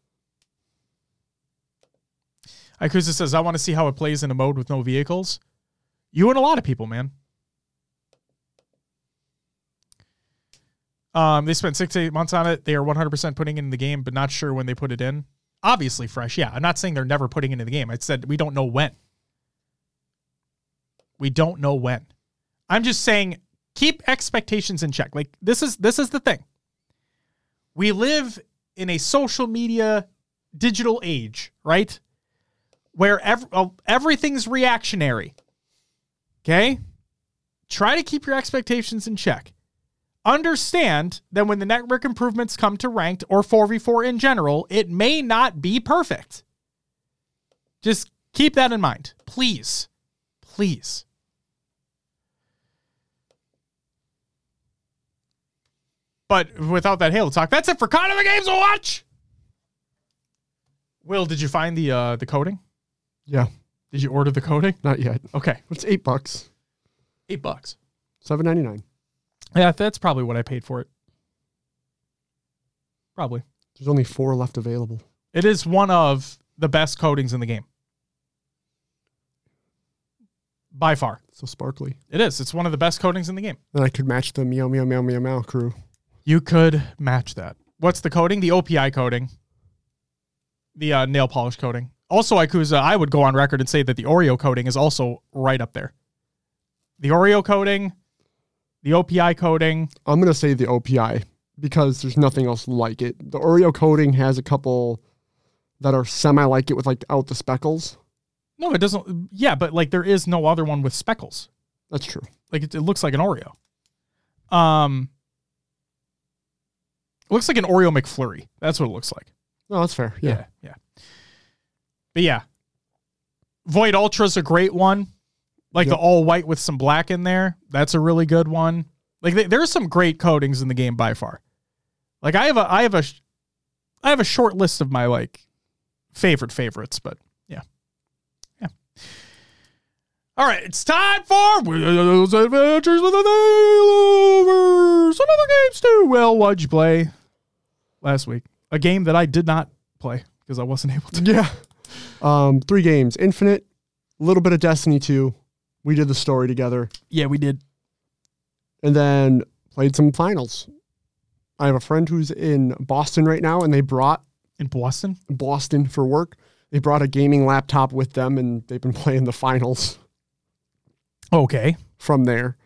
Ikuza says, I want to see how it plays in a mode with no vehicles. You and a lot of people, man. Um, they spent six, eight months on it. They are 100% putting it in the game, but not sure when they put it in. Obviously, fresh. Yeah. I'm not saying they're never putting it in the game. I said we don't know when. We don't know when. I'm just saying keep expectations in check. Like this is this is the thing. We live in a social media digital age, right? Where ev- uh, everything's reactionary. Okay? Try to keep your expectations in check. Understand that when the network improvements come to ranked or 4v4 in general, it may not be perfect. Just keep that in mind. Please. Please. But without that Halo talk, that's it for kind of the games to watch. Will, did you find the uh the coding? Yeah. Did you order the coding? Not yet. Okay, It's eight bucks. eight bucks. Seven ninety nine. Yeah, that's probably what I paid for it. Probably. There's only four left available. It is one of the best coatings in the game. By far. So sparkly. It is. It's one of the best coatings in the game. Then I could match the meow meow meow meow meow crew. You could match that. What's the coating? The OPI coating. The uh, nail polish coating. Also, Ikuza, I would go on record and say that the Oreo coating is also right up there. The Oreo coating, the OPI coating. I'm gonna say the OPI because there's nothing else like it. The Oreo coating has a couple that are semi like it with like out the speckles. No, it doesn't. Yeah, but like there is no other one with speckles. That's true. Like it, it looks like an Oreo. Um, it looks like an Oreo McFlurry. That's what it looks like. No, that's fair. Yeah. yeah. yeah. But yeah, Void Ultra's a great one. Like the all white with some black in there. That's a really good one. Like th- there's some great coatings in the game by far. Like I have a I have a I have a short list of my like favorite favorites, but yeah. Yeah. All right, it's time for Will's Adventures with the Nailovers. other games too. Well, what'd you play last week? A game that I did not play because I wasn't able to. Yeah. Um, three games. Infinite, a little bit of Destiny 2. We did the story together. Yeah, we did. And then played some finals. I have a friend who's in Boston right now, and they brought In Boston? Boston for work. They brought a gaming laptop with them, and they've been playing the finals Okay. from there.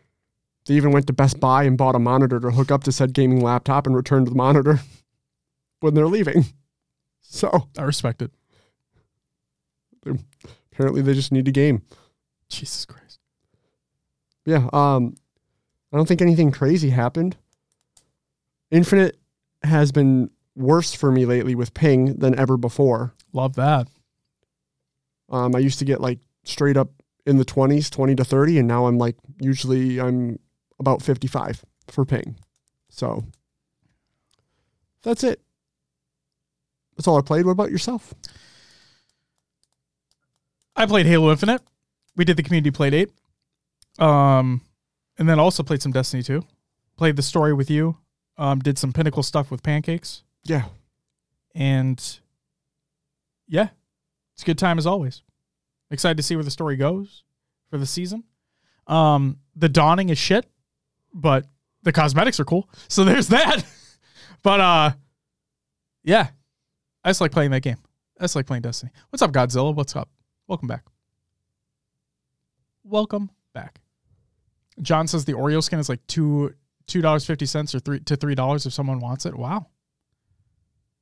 They even went to Best Buy and bought a monitor to hook up to said gaming laptop and returned the monitor when they're leaving. So I respect it. Apparently they just need a game. Jesus Christ. Yeah. Um, I don't think anything crazy happened. Infinite has been worse for me lately with ping than ever before. Love that. Um, I used to get like straight up in the 20s, 20 to 30, and now I'm like usually I'm about 55 for ping. So that's it. That's all I played. What about yourself? I played Halo Infinite. We did the community play date. Um, and then also played some Destiny 2. Played the story with you. Um, did some pinnacle stuff with pancakes. Yeah. And yeah, it's a good time as always. Excited to see where the story goes for the season. Um, the dawning is shit, but the cosmetics are cool. So there's that. but uh yeah. I just like playing that game. I just like playing Destiny. What's up, Godzilla? What's up? Welcome back. Welcome back. John says the Oreo skin is like two two dollars fifty cents or three to three dollars if someone wants it. Wow.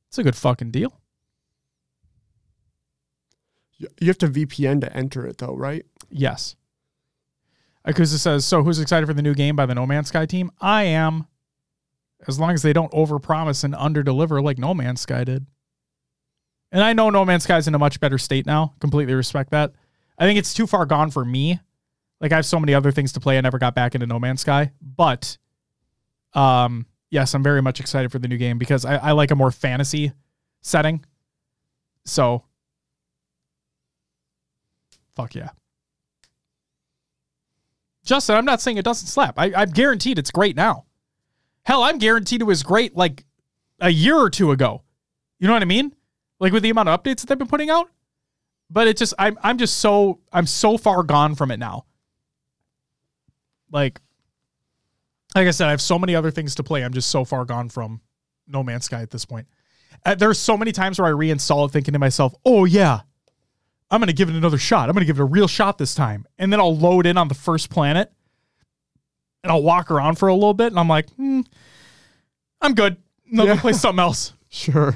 It's a good fucking deal. You have to VPN to enter it though, right? Yes. Ikuza says, so who's excited for the new game by the No Man's Sky team? I am. As long as they don't overpromise and underdeliver like No Man's Sky did. And I know No Man's Sky's in a much better state now. Completely respect that. I think it's too far gone for me. Like I have so many other things to play. I never got back into No Man's Sky. But um yes, I'm very much excited for the new game because I, I like a more fantasy setting. So fuck yeah. Justin, I'm not saying it doesn't slap. I, I'm guaranteed it's great now. Hell, I'm guaranteed it was great like a year or two ago. You know what I mean? Like with the amount of updates that they've been putting out. But it just I'm I'm just so I'm so far gone from it now. Like like I said, I have so many other things to play. I'm just so far gone from No Man's Sky at this point. Uh, there's so many times where I reinstall it thinking to myself, "Oh yeah, I'm going to give it another shot. I'm going to give it a real shot this time." And then I'll load in on the first planet and I'll walk around for a little bit and I'm like, hmm, "I'm good. No, Yeah. go play something else." Sure.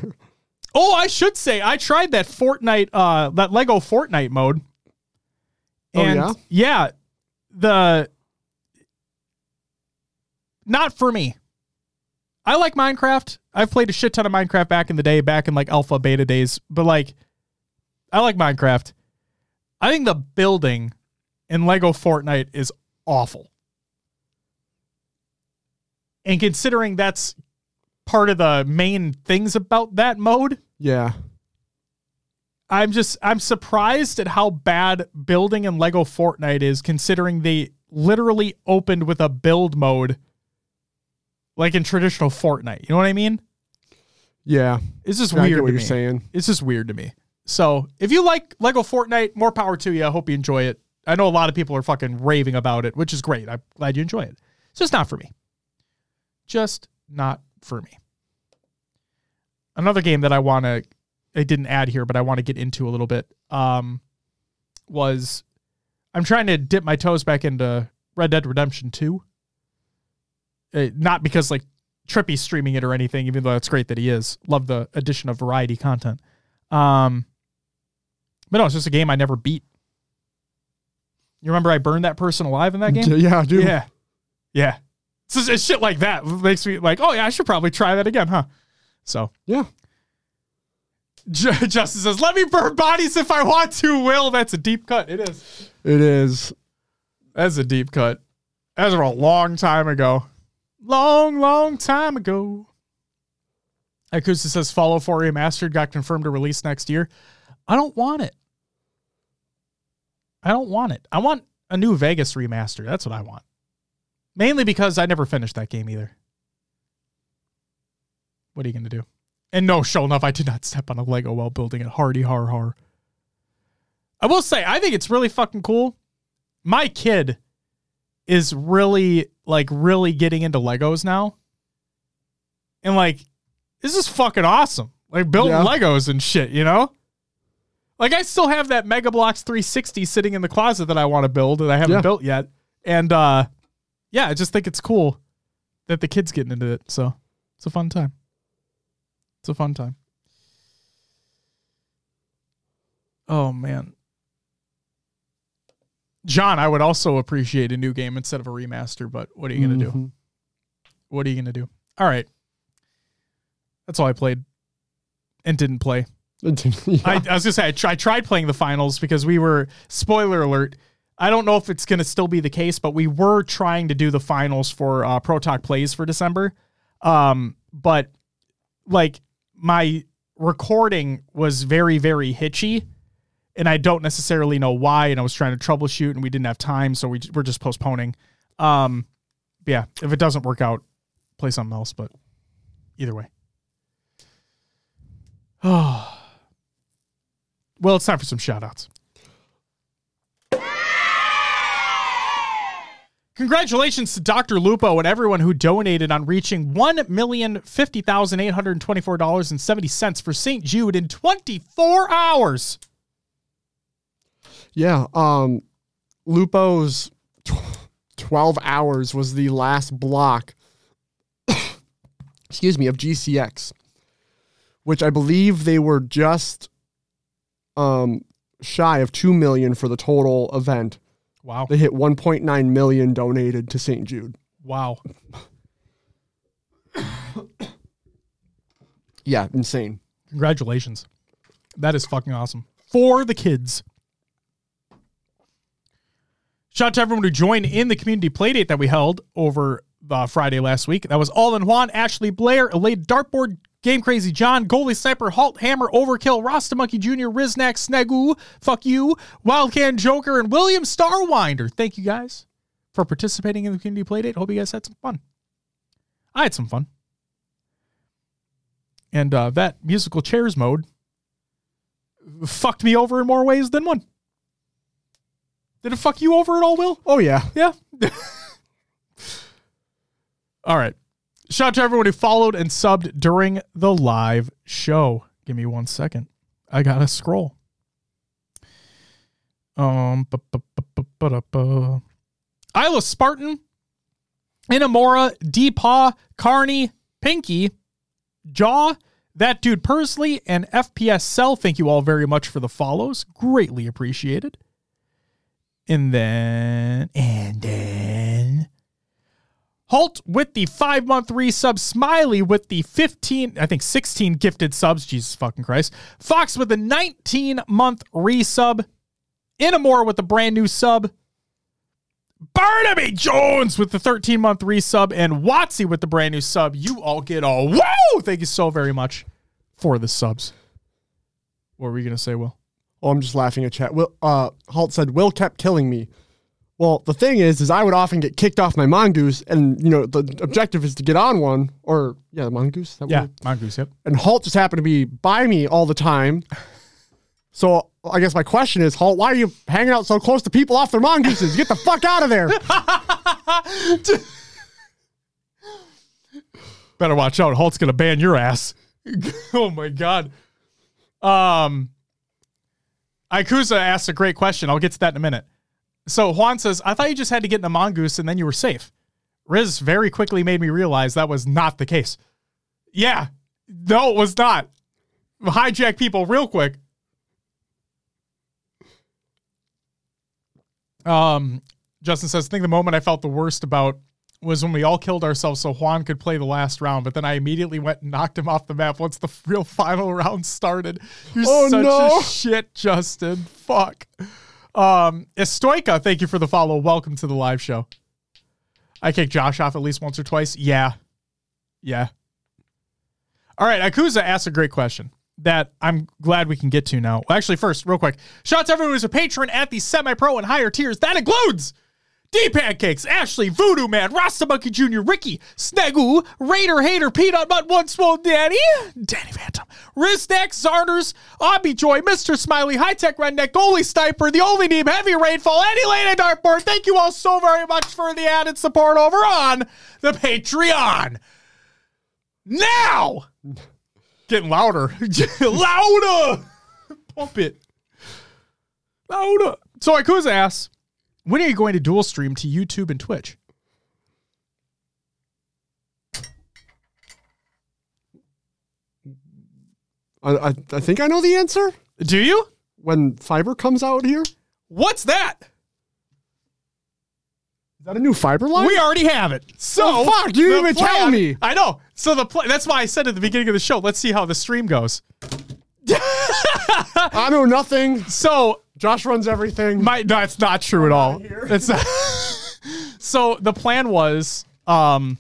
Oh, I should say I tried that Fortnite, uh, that Lego Fortnite mode. Oh, yeah? yeah, the not for me. I like Minecraft. I've played a shit ton of Minecraft back in the day, back in like alpha beta days, but like I like Minecraft. I think the building in Lego Fortnite is awful. And considering that's part of the main things about that mode, Yeah. I'm just I'm surprised at how bad building in Lego Fortnite is considering they literally opened with a build mode like in traditional Fortnite. You know what I mean? Yeah. It's just I weird get what me. you're saying. It's just weird to me. So, if you like Lego Fortnite, more power to you. I hope you enjoy it. I know a lot of people are fucking raving about it, which is great. I'm glad you enjoy it. It's just not for me. Just not for me. Another game that I want to I didn't add here, but I want to get into a little bit um was I'm trying to dip my toes back into Red Dead Redemption 2. Uh, not because like Trippy's streaming it or anything, even though it's great that he is. Love the addition of variety content. Um, but no, it's just a game I never beat. You remember I burned that person alive in that game? Yeah, I do. Yeah. Yeah. It's shit like that makes me like, oh yeah, I should probably try that again, huh? So Yeah. J- Justin says, let me burn bodies if I want to, Will. That's a deep cut. It is. It is. That's a deep cut. That was a long time ago. Long, long time ago. Ikuza says Fallout 4 Remastered got confirmed to release next year. I don't want it. I don't want it. I want a new Vegas remaster. That's what I want. Mainly because I never finished that game either. What are you going to do? And no, sure enough, I did not step on a Lego while building it. Hardy har har. I will say, I think it's really fucking cool. My kid is really, like, really getting into Legos now. And, like, this is fucking awesome. Like, building Yeah. Legos and shit, you know? Like, I still have that Mega Bloks 360 sitting in the closet that I want to build that I haven't Yeah. built yet. And, uh, yeah, I just think it's cool that the kid's getting into it. So it's a fun time. It's a fun time. Oh man. John, I would also appreciate a new game instead of a remaster, but what are you going to do? Mhm. What are you going to do? All right. That's all I played and didn't play. Yeah. I, I was gonna say I, try, I tried playing the finals because we were spoiler alert. I don't know if it's gonna still be the case, but we were trying to do the finals for uh, Pro Talk Plays for December. Um, but like my recording was very very hitchy, and I don't necessarily know why. And I was trying to troubleshoot, and we didn't have time, so we we're just postponing. Um, yeah, if it doesn't work out, play something else. But either way. Oh. Well, it's time for some shout outs. Congratulations to Dr. Lupo and everyone who donated on reaching $1,050,824.70 for St. Jude in 24 hours. Yeah. Um, Lupo's tw- 12 hours was the last block, excuse me, of GCX, which I believe they were just um, shy of 2 million for the total event. Wow. They hit 1.9 million donated to St. Jude. Wow. Yeah, insane. Congratulations. That is fucking awesome. For the kids. Shout out to everyone who joined in the community playdate that we held over uh, Friday last week. That was All in Juan, Ashley Blair, Elaine Dartboard, Game Crazy John, Goalie Sniper, Halt Hammer, Overkill, Rasta Monkey Jr., Riznak, Snegu, Fuck You, Wildcan Joker, and William Starwinder. Thank you guys for participating in the community playdate. Hope you guys had some fun. I had some fun. And uh, that musical chairs mode fucked me over in more ways than one. Did it fuck you over at all, Will? Oh, yeah. Yeah. all right. Shout out to everyone who followed and subbed during the live show. Give me one second. I gotta scroll. Um, bu-. Isla Spartan, Inamora, Deepaw, Carney, Pinky, Jaw, that dude Persley, and FPS Cell. Thank you all very much for the follows. Greatly appreciated. And then, and then, Halt with the five month resub, Smiley with the 15, I think 16 gifted subs. Jesus fucking Christ. Fox with the 19 month resub. Inamore with the brand new sub. Barnaby Jones with the 13 month resub. And Watsy with the brand new sub. You all get all. whoa! Thank you so very much for the subs. What were we going to say, Will? Oh, I'm just laughing at chat. Will uh Halt said Will kept killing me. Well, the thing is, is I would often get kicked off my mongoose, and you know the objective is to get on one, or yeah, the mongoose. That Yeah? Mongoose, yep. And Halt just happened to be by me all the time. So I guess my question is, Halt, why are you hanging out so close to people off their mongooses? Get the fuck out of there! Better watch out. Halt's gonna ban your ass. oh my god. Um Ikuza asked a great question. I'll get to that in a minute. So Juan says, I thought you just had to get in the mongoose and then you were safe. Riz very quickly made me realize that was not the case. Yeah. No, it was not. Hijack people real quick. Um, Justin says, I think the moment I felt the worst about was when we all killed ourselves so Juan could play the last round, but then I immediately went and knocked him off the map once the real final round started. You're Oh, such no. a shit, Justin. Fuck. Um, Estoica, thank you for the follow. Welcome to the live show. I kicked Josh off at least once or twice. Yeah. Yeah. All right. Ikuza asked a great question. that I'm glad we can get to now. Well, actually, first, real quick, shout out to everyone who's a patron at the semi pro and higher tiers. That includes D Pancakes, Ashley, Voodoo Man, Rasta Monkey Jr., Ricky, Snegu, Raider Hater, Peanut Butt One Swole Danny, Danny Phantom, Rizdak, Zarners, Obby Joy, Mr. Smiley, High Tech Redneck, Goalie Sniper, The Only Name, Heavy Rainfall, Eddie Lane, and Dartboard. Thank you all so very much for the added support over on the Patreon. Now, getting louder, louder, pump it, louder. So Ikuza asks, when are you going to dual stream to YouTube and Twitch? I, I, I think I know the answer. Do you? When fiber comes out here? What's that? Is that a new fiber line? We already have it. So Oh, fuck, you didn't even tell me. I know. So the plan, that's why I said at the beginning of the show, let's see how the stream goes. I know nothing. So Josh runs everything. My no, it's not true at all. It's not. so the plan was, um,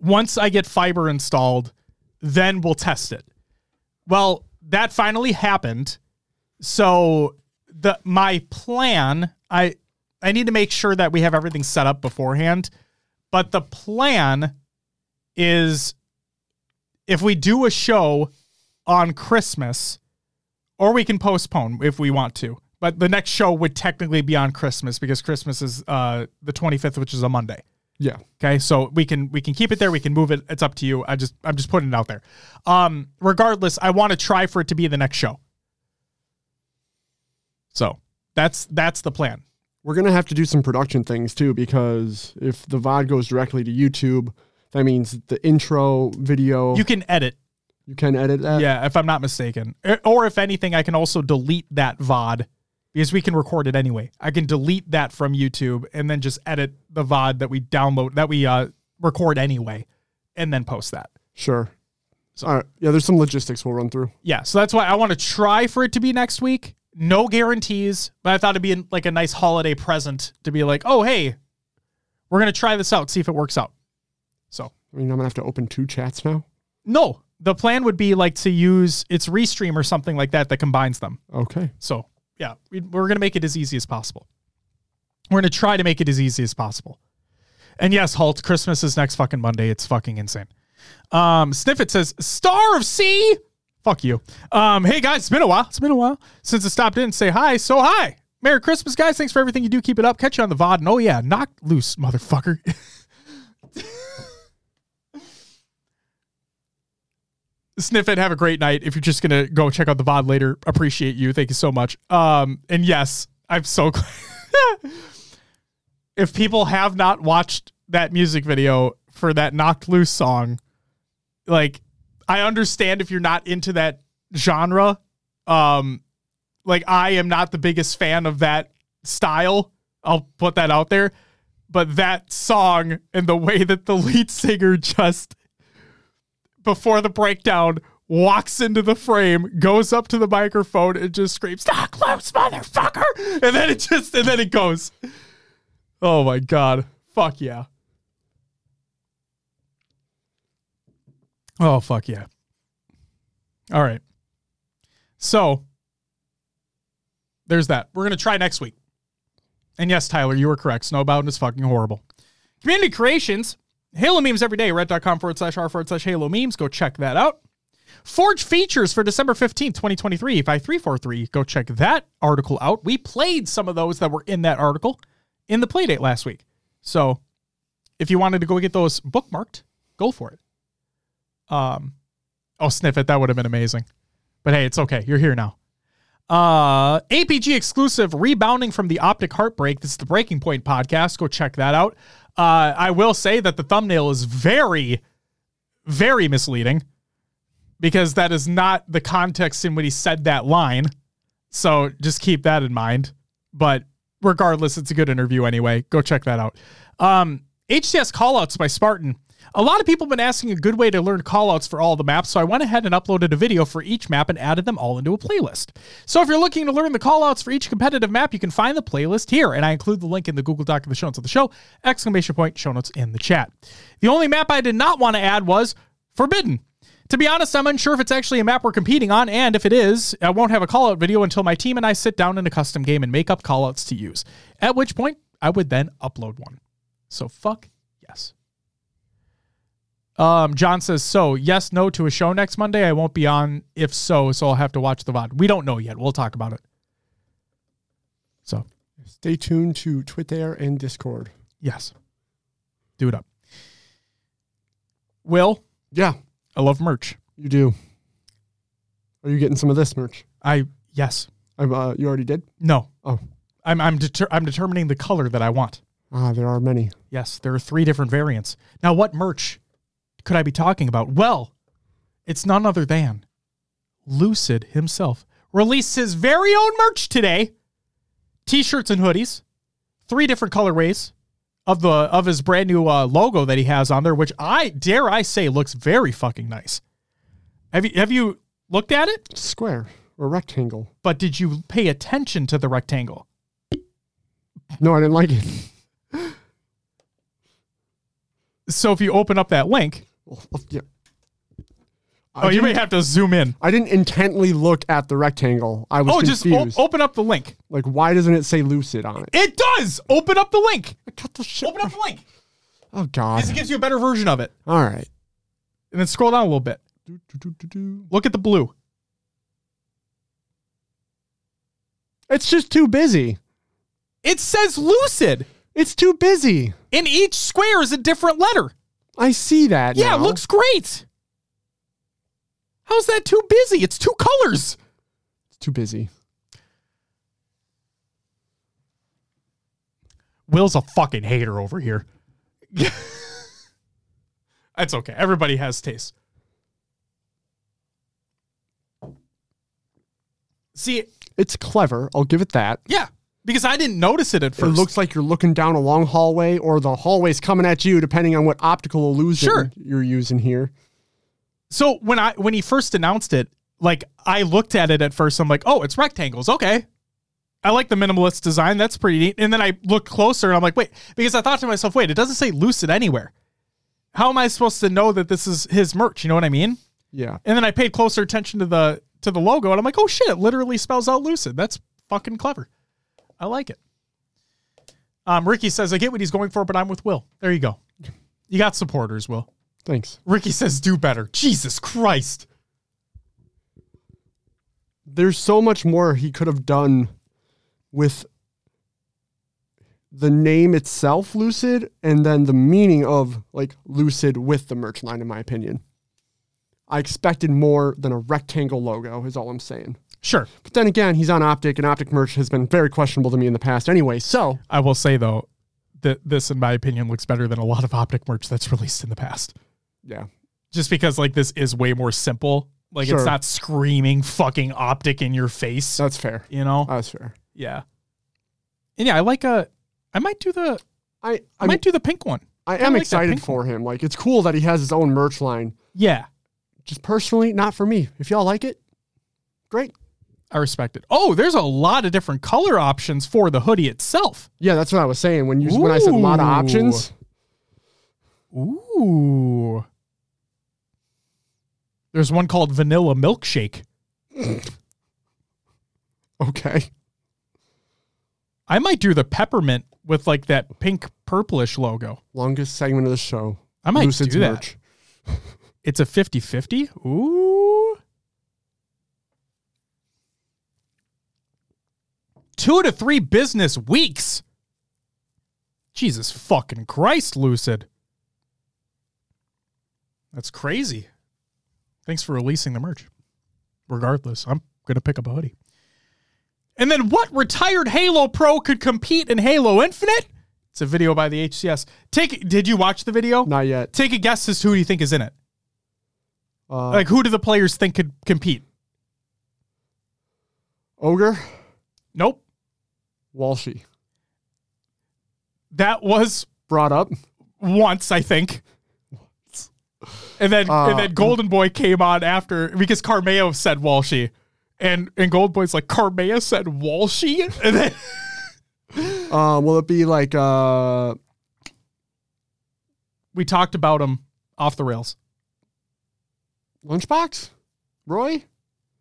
once I get fiber installed, then we'll test it. Well, that finally happened. So the my plan, I I need to make sure that we have everything set up beforehand. But the plan is if we do a show on Christmas, or we can postpone if we want to. But the next show would technically be on Christmas because Christmas is uh, the 25th, which is a Monday. yeah. Okay, so we can we can keep it there. We can move it. It's up to you. I just I'm just putting it out there. Um, regardless, I want to try for it to be the next show. So that's that's the plan. We're gonna have to do some production things too because if the VOD goes directly to YouTube, that means the intro video You can edit, you can edit that. yeah, if I'm not mistaken, Eh, or if anything, I can also delete that VOD because we can record it anyway. I can delete that from YouTube and then just edit the VOD that we download that we uh, record anyway, and then post that. Sure. All right. Yeah, there's some logistics we'll run through. Yeah, so that's why I want to try for it to be next week. No guarantees, but I thought it'd be like a nice holiday present to be like, oh hey, we're gonna try this out, see if it works out. So I mean, I'm gonna have to open two chats now. no, the plan would be like to use its restream or something like that that combines them. Okay. So yeah, we- we're gonna make it as easy as possible. We're gonna try to make it as easy as possible. And yes, Halt, Christmas is next fucking Monday. It's fucking insane. Um, Sniffit says, Star of Sea. Fuck you. Um, hey guys, it's been a while. It's been a while since I stopped in and say hi. So hi. Merry Christmas, guys. Thanks for everything you do. Keep it up. Catch you on the VOD. And oh yeah, knock loose, motherfucker. Sniffit, have a great night. If you're just gonna go check out the VOD later, appreciate you. Thank you so much. Um, and yes, I'm so glad. if people have not watched that music video for that knocked loose song, like I understand if you're not into that genre. Um, like I am not the biggest fan of that style. I'll put that out there. But that song and the way that the lead singer just before the breakdown walks into the frame, goes up to the microphone and just screams, "Knock close, motherfucker!" And then it just and then it goes. Oh my god. Fuck yeah. Oh fuck yeah. All right. So there's that. We're gonna try next week. And yes, Tyler, you were correct. Snowbound is fucking horrible. Community creations, Halo memes every day, reddit.com forward slash r forward slash Halo memes. Go check that out. Forge features for December 15th, 2023, 5343. Go check that article out. We played some of those that were in that article in the playdate last week. So if you wanted to go get those bookmarked, go for it. Um, oh, sniff it. That would have been amazing. But hey, it's okay. You're here now. Uh, APG exclusive rebounding from the optic heartbreak. This is the Breaking Point podcast. Go check that out. Uh, I will say that the thumbnail is very, very misleading because that is not the context in which he said that line. So just keep that in mind. But regardless, it's a good interview anyway. Go check that out. Um, HCS callouts by Spartan. A lot of people have been asking a good way to learn callouts for all the maps, so I went ahead and uploaded a video for each map and added them all into a playlist. So if you're looking to learn the callouts for each competitive map, you can find the playlist here, and I include the link in the Google Doc in the show notes of the show, exclamation point, show notes in the chat. The only map I did not want to add was Forbidden. To be honest, I'm unsure if it's actually a map we're competing on, and if it is, I won't have a callout video until my team and I sit down in a custom game and make up callouts to use. At which point, I would then upload one. So fuck yes. Um, John says so. Yes, no to a show next Monday. I won't be on if so, so I'll have to watch the VOD. We don't know yet. We'll talk about it. So Stay tuned to Twitter and Discord. yes. Do it up. Will, Yeah, I love merch. you do. Are you getting some of this merch? I yes. I'm, uh, you already did? No. Oh. I'm I'm deter- I'm determining the color that I want. Ah, there are many. Yes, there are three different variants. Now, what merch could I be talking about? Well, it's none other than Lucid himself released his very own merch today. T-shirts and hoodies, three different colorways of the of his brand new uh, logo that he has on there, which I dare I say looks very fucking nice. Have you have you looked at it? Square or rectangle. But did you pay attention to the rectangle? No, I didn't like it. So if you open up that link, Yeah. oh, you may have to zoom in. I didn't intently look at the rectangle. I was Oh, just o- open up the link. like, why doesn't it say lucid on it? It does. Open up the link. Cut the shit. Open up the link. Oh God. This gives you a better version of it. All right. And then scroll down a little bit. Do, do, do. Look at the blue. It's just too busy. It says lucid. It's too busy. And each square is a different letter. I see that. Yeah, now. it looks great. How's that too busy? It's two colors. It's too busy. Will's a fucking hater over here. That's okay. Everybody has taste. See, It's clever. I'll give it that. yeah, because I didn't notice it at first. It looks like you're looking down a long hallway, or the hallway's coming at you, depending on what optical illusion Sure. you're using here. So when I when he first announced it, like I looked at it at first, I'm like, oh, it's rectangles. Okay. I like the minimalist design. That's pretty neat. And then I looked closer and I'm like, wait, because I thought to myself, wait, it doesn't say lucid anywhere. How am I supposed to know that this is his merch? You know what I mean? Yeah. And then I paid closer attention to the to the logo and I'm like, oh shit, it literally spells out lucid. That's fucking clever. I like it. Um, Ricky says, I get what he's going for, but I'm with Will. There you go. You got supporters, Will. Thanks. Ricky says, do better. Jesus Christ. There's so much more he could have done with the name itself, Lucid, and then the meaning of like Lucid with the merch line, in my opinion. I expected more than a rectangle logo, is all I'm saying. Sure. But then again, he's on Optic, and Optic merch has been very questionable to me in the past anyway. So, I will say though that this, in my opinion, looks better than a lot of optic merch that's released in the past. yeah. Just because like this is way more simple. Like Sure. it's not screaming fucking optic in your face. That's fair. You know? That's fair. yeah. And yeah, I like a. I might do the. I, I, I, might do the pink one. I kinda am like excited for him. Like, it's cool that he has his own merch line. Yeah, Just personally, not for me. If y'all like it, great. I respect it. Oh, there's a lot of different color options for the hoodie itself. Yeah, that's what I was saying. When you when I said a lot of options, Ooh. There's one called Vanilla Milkshake. okay. I might do the peppermint with like that pink purplish logo. Longest segment of the show. I might Lucid's do that. merch. It's a 50 50. Ooh. Two to three business weeks. Jesus fucking Christ, Lucid. That's crazy. Thanks for releasing the merch. Regardless, I'm going to pick up a hoodie. And then what retired Halo Pro could compete in Halo Infinite? It's a video by the HCS. Take did you watch the video? Not yet. Take a guess as to who do you think is in it? Uh, Like, who do the players think could compete? Ogre, Nope. Walshy. That was Brought up. once, I think. And then Uh, and then Golden Boy came on after because Carmeo said Walshy. And and Golden Boy's like, Carmea said Walshy? And then Um, will it be like uh we talked about him off the rails. Lunchbox? Roy?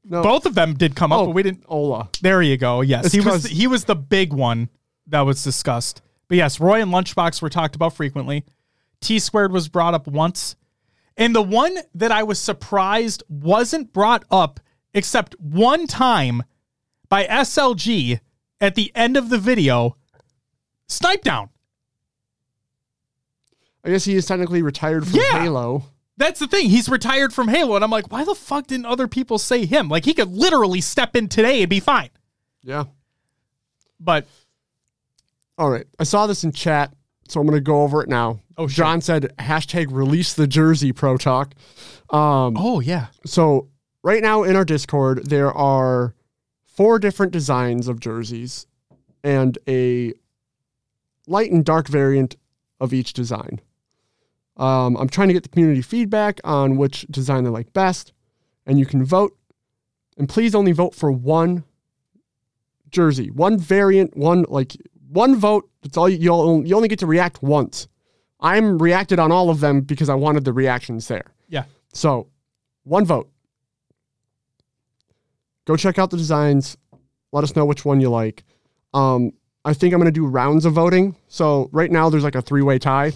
No. Both of them did come up, Oh. but we didn't. Ola. There you go. Yes, It's he was 'cause- he was the big one that was discussed. But yes, Roy and Lunchbox were talked about frequently. Tsquared was brought up once, and the one that I was surprised wasn't brought up except one time by SLG at the end of the video. Snip3down. I guess he is technically retired from Yeah. Halo. That's the thing. He's retired from Halo, and I'm like, why the fuck didn't other people say him? Like he could literally step in today and be fine. Yeah. But All right. I saw this in chat, so I'm going to go over it now. Oh, shit. John said hashtag release the jersey pro talk. Um, oh yeah, so right now in our Discord, there are four different designs of jerseys and a light and dark variant of each design. Um, I'm trying to get the community feedback on which design they like best, and you can vote. And please only vote for one jersey, one variant, one like one vote. That's all you, you'll you only get to react once. I'm reacted on all of them because I wanted the reactions there. yeah. So, one vote. Go check out the designs. Let us know which one you like. Um, I think I'm going to do rounds of voting. So, right now there's like a three way tie.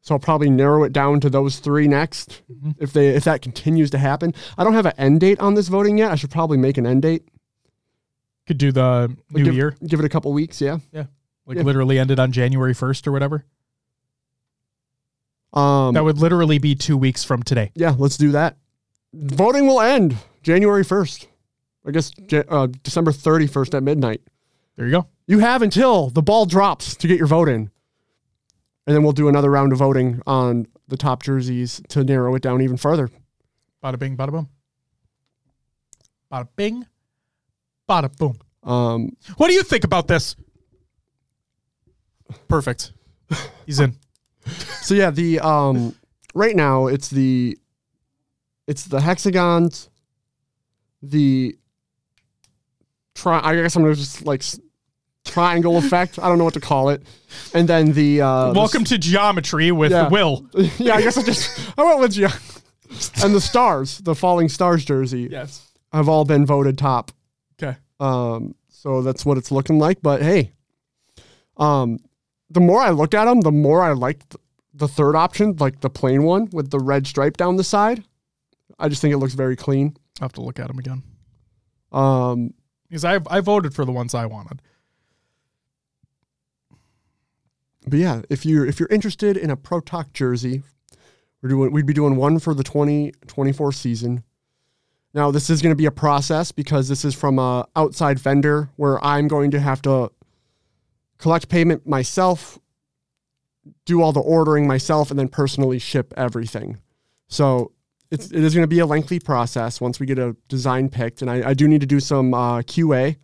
So, I'll probably narrow it down to those three next if they if that continues to happen. I don't have an end date on this voting yet. I should probably make an end date. Could do the new give, year. Give it a couple weeks, yeah. Yeah. Like Yeah. literally ended on January 1st or whatever. Um, That would literally be two weeks from today. yeah, let's do that. Voting will end January 1st. I guess uh, December 31st at midnight. There you go. You have until the ball drops to get your vote in. And then we'll do another round of voting on the top jerseys to narrow it down even further. Bada bing, bada boom. Bada bing, bada boom. Um, What do you think about this? Perfect. He's in. so yeah, the um, right now it's the it's the hexagons, the try. I guess I'm gonna just like triangle effect. I don't know what to call it. And then the uh, the Welcome to geometry with Yeah. Will. yeah, I guess I just I went with you. and the stars, the falling stars jersey, Yes. have all been voted top. Okay. Um, so that's what it's looking like. But hey, um, the more I looked at them, the more I liked the third option, like the plain one with the red stripe down the side. I just think it looks very clean. I'll have to look at them again. Um, Because I I voted for the ones I wanted. But yeah, if you're if you're interested in a Pro Talk jersey, we're doing we'd be doing one for the 2024 season. Now this is going to be a process because this is from a outside vendor where I'm going to have to collect payment myself, do all the ordering myself, and then personally ship everything. So it's it is going to be a lengthy process once we get a design picked, and I, I do need to do some uh, QA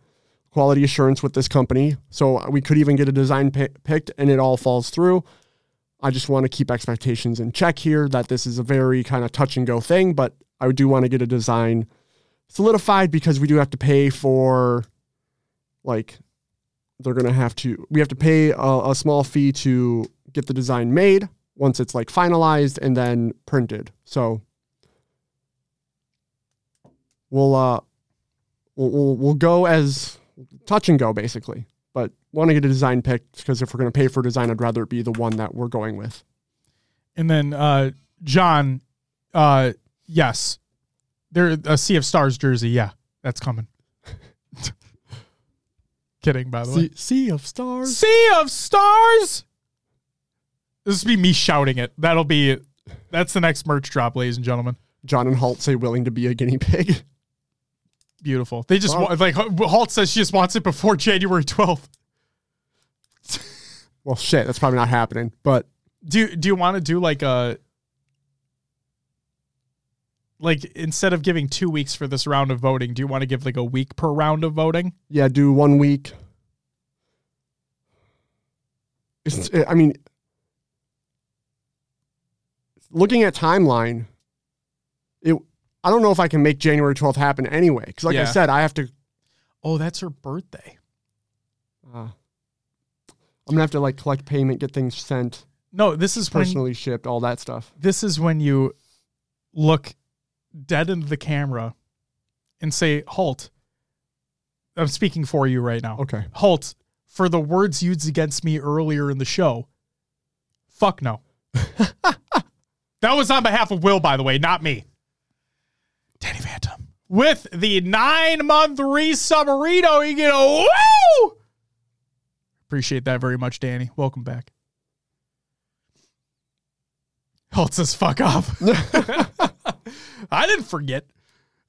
quality assurance with this company. So we could even get a design pi- picked and it all falls through. I just want to keep expectations in check here that this is a very kind of touch and go thing, but I do want to get a design solidified because we do have to pay for like they're going to have to we have to pay a, a small fee to get the design made once it's like finalized and then printed. So we'll uh we'll we'll, we'll go as touch and go basically. But want to get a design picked because if we're going to pay for design, I'd rather it be the one that we're going with. And then uh John, uh yes. There a Sea of Stars jersey, yeah, that's coming. Kidding, by the way. Sea, sea of stars. Sea of Stars. This will be me shouting it. That'll be that's the next merch drop, ladies and gentlemen. John and Halt say willing to be a guinea pig. Beautiful. They just Wow. want, like Halt says she just wants it before January 12th. Well, shit, that's probably not happening. But Do do you want to do like a like instead of giving 2 weeks for this round of voting, do you want to give like a week per round of voting? yeah, do one week. It's, I mean, looking at timeline. I don't know if I can make January twelfth happen anyway. Because, like I said, I have to. Oh, that's her birthday. Uh, I'm gonna have to like collect payment, get things sent, No, this is when personally shipped, all that stuff. this is when you look dead into the camera and say, Halt. I'm speaking for you right now. Okay. Halt for the words used against me earlier in the show. Fuck no. that was on behalf of Will, by the way, not me. Danny Phantom. With the nine month resubmarino, you get a woo! Appreciate that very much, Danny. Welcome back. Halt says fuck off. I didn't forget.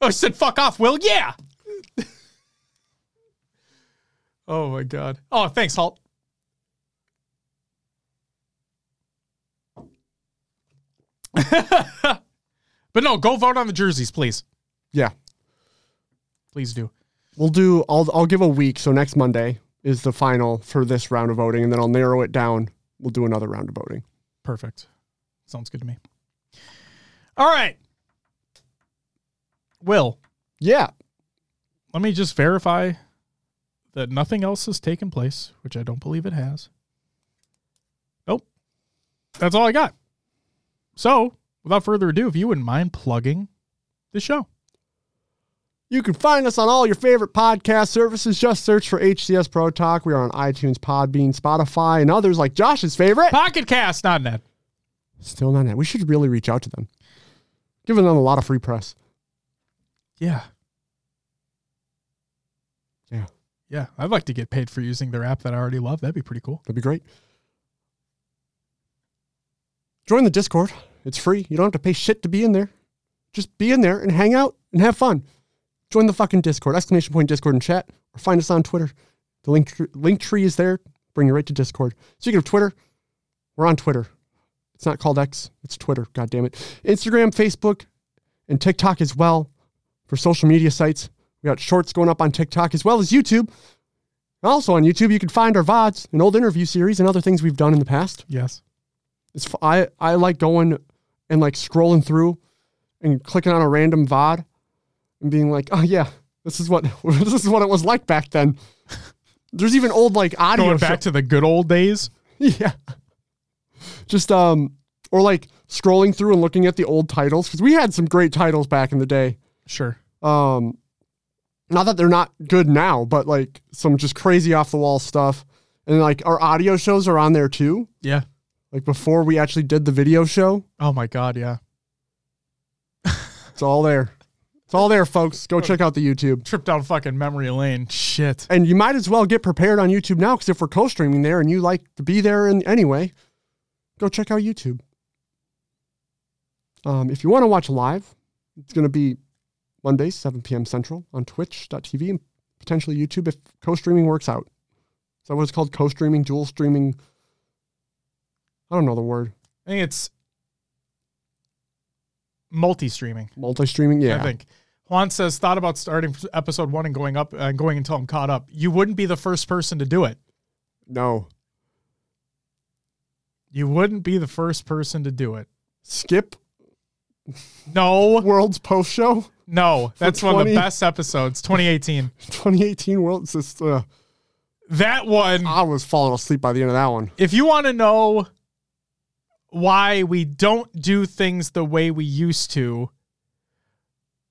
Oh, I said fuck off, Will. Yeah. oh my god. Oh, thanks, Halt. But no, go vote on the jerseys, please. Yeah. Please do. We'll do I'll I'll give a week. So next Monday is the final for this round of voting, and then I'll narrow it down. We'll do another round of voting. Perfect. Sounds good to me. All right. Will, Yeah. let me just verify that nothing else has taken place, which I don't believe it has. Nope. That's all I got. So, without further ado, if you wouldn't mind plugging the show. You can find us on all your favorite podcast services. Just search for HCS Pro Talk. We are on iTunes, Podbean, Spotify, and others like Josh's favorite. Pocket Cast, not net. Still not net. We should really reach out to them. Giving them a lot of free press. Yeah. Yeah. Yeah. I'd like to get paid for using their app that I already love. That'd be pretty cool. That'd be great. Join the Discord. It's free. You don't have to pay shit to be in there. Just be in there and hang out and have fun. Join the fucking Discord, exclamation point Discord and chat, or find us on Twitter. The link, link tree is there. Bring you right to Discord. Speaking of Twitter, we're on Twitter. It's not called X, it's Twitter. God damn it. Instagram, Facebook, and TikTok as well for social media sites. We got shorts going up on TikTok as well as YouTube. Also on YouTube, you can find our VODs, an old interview series, and other things we've done in the past. Yes. It's I I like going and like scrolling through and clicking on a random VOD and being like, oh yeah, this is what this is what it was like back then. There's even old like audio Going back to the good old days. yeah. Just um or like scrolling through and looking at the old titles because we had some great titles back in the day. Sure. Um not that they're not good now, but like some just crazy off the wall stuff. And like our audio shows are on there too. Yeah. Like before we actually did the video show, Oh my God. Yeah. it's all there. It's all there, folks. Go check out the YouTube. Trip down fucking memory lane. Shit. And you might as well get prepared on YouTube now because if we're co-streaming there and you like to be there in, anyway, go check out YouTube. Um, if you want to watch live, it's going to be Mondays, 7 p.m. Central on twitch.tv and potentially YouTube if co-streaming works out. Is that what it's called? Co-streaming, dual streaming? I don't know the word. I think it's multi-streaming. Multi-streaming? Yeah. I think. Juan says thought about starting episode one and going up and going until I'm caught up. You wouldn't be the first person to do it. No. You wouldn't be the first person to do it. Skip No, World's post show? no, that's one of the best episodes. 2018. 2018 World's just, uh, That one. I was falling asleep by the end of that one. If you want to know why we don't do things the way we used to,